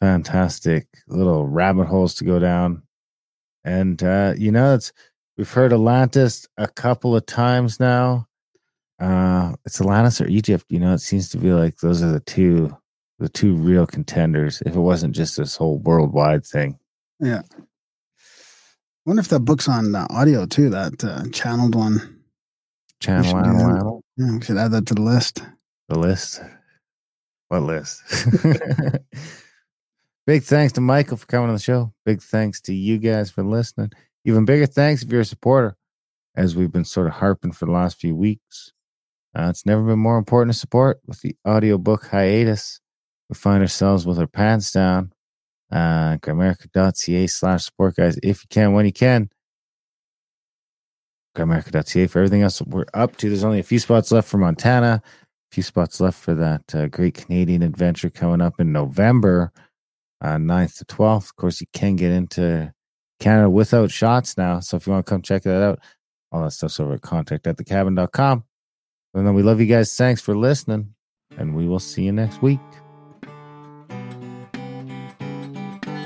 fantastic little rabbit holes to go down. And uh, you know, it's we've heard Atlantis a couple of times now. Uh it's Atlantis or Egypt, you know, it seems to be like those are the two the two real contenders if it wasn't just this whole worldwide thing. Yeah. wonder if that book's on uh, audio too. That uh, channeled one. Channel, Yeah, we should add that to the list. The list. What list? Big thanks to Michael for coming on the show. Big thanks to you guys for listening. Even bigger thanks if you're a supporter, as we've been sort of harping for the last few weeks. Uh, it's never been more important to support with the audiobook hiatus. We find ourselves with our pants down. Uh, grimerica.ca slash support, guys. If you can, when you can. Grimerica.ca for everything else we're up to. There's only a few spots left for Montana a few spots left for that uh, great Canadian adventure coming up in November, uh, 9th to 12th. Of course, you can get into Canada without shots now. So if you want to come check that out, all that stuff's over at contact at thecabin.com. And then we love you guys. Thanks for listening, and we will see you next week.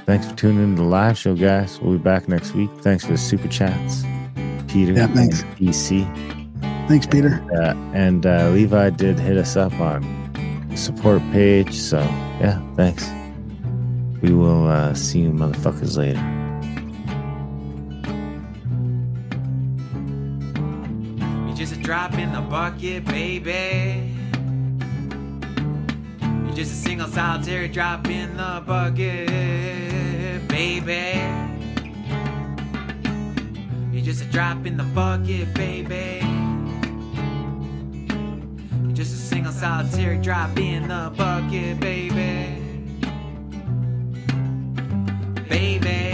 Thanks for tuning in to the live show, guys. We'll be back next week. Thanks for the super chats, Peter Yeah, thanks. and PC. Thanks, Peter. Uh, and uh, Levi did hit us up on support page. So, yeah, thanks. We will uh, see you motherfuckers later. You just a drop in the bucket, baby. You're just a single solitary drop in the bucket, baby. You're just a drop in the bucket, baby. You're just a single solitary drop in the bucket, baby. Baby. Baby.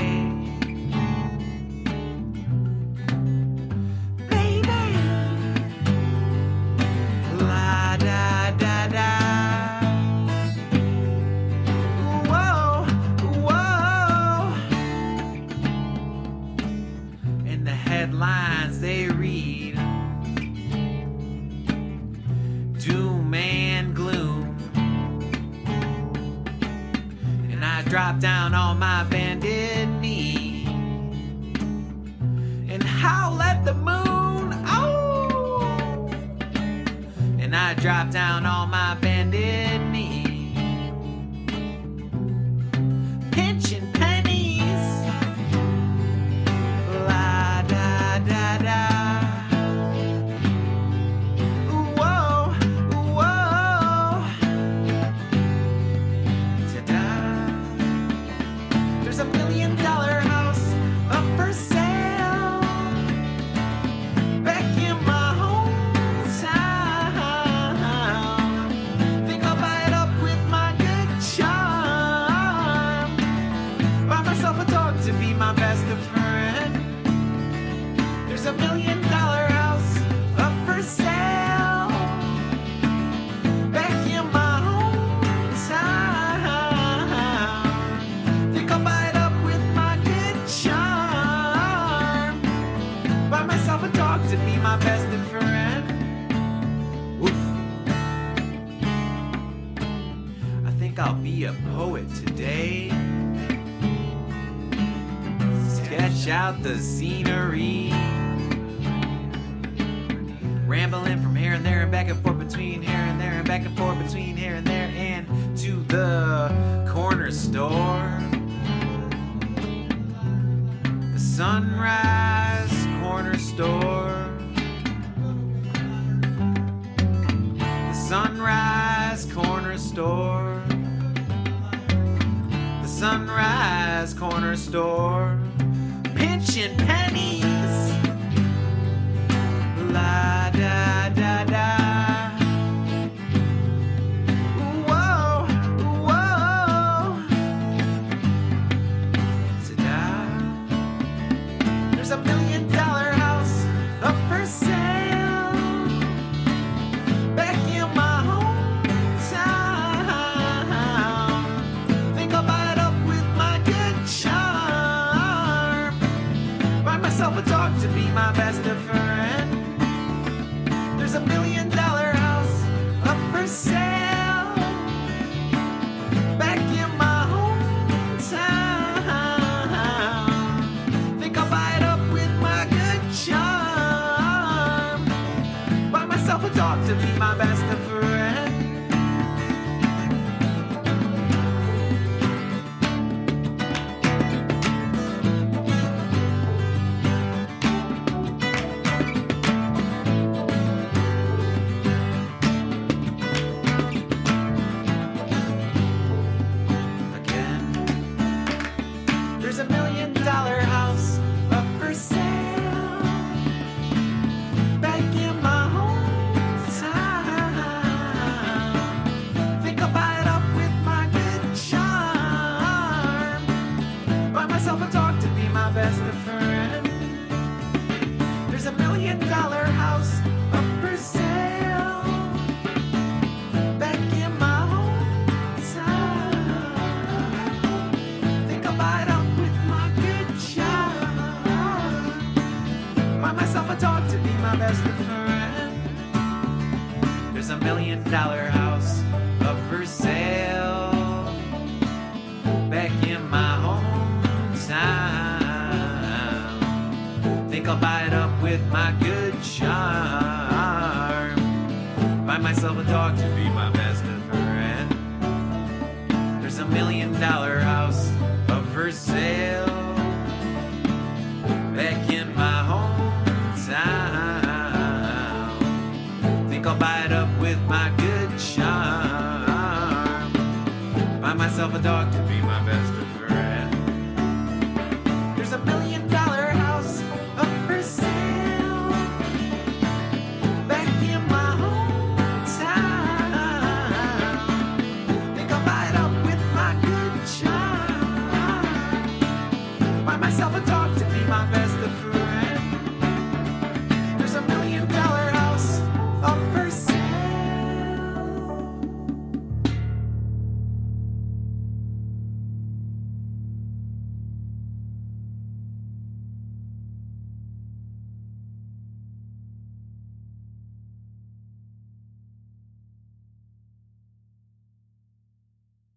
Down on my bended knee and howl at the moon. Oh! And I drop down on my out the scenery. Rambling from here and there and back and forth between here and there and back and forth between here and there and to the corner store. The Sunrise Corner Store. The Sunrise Corner Store. The Sunrise Corner Store. Pinching pennies.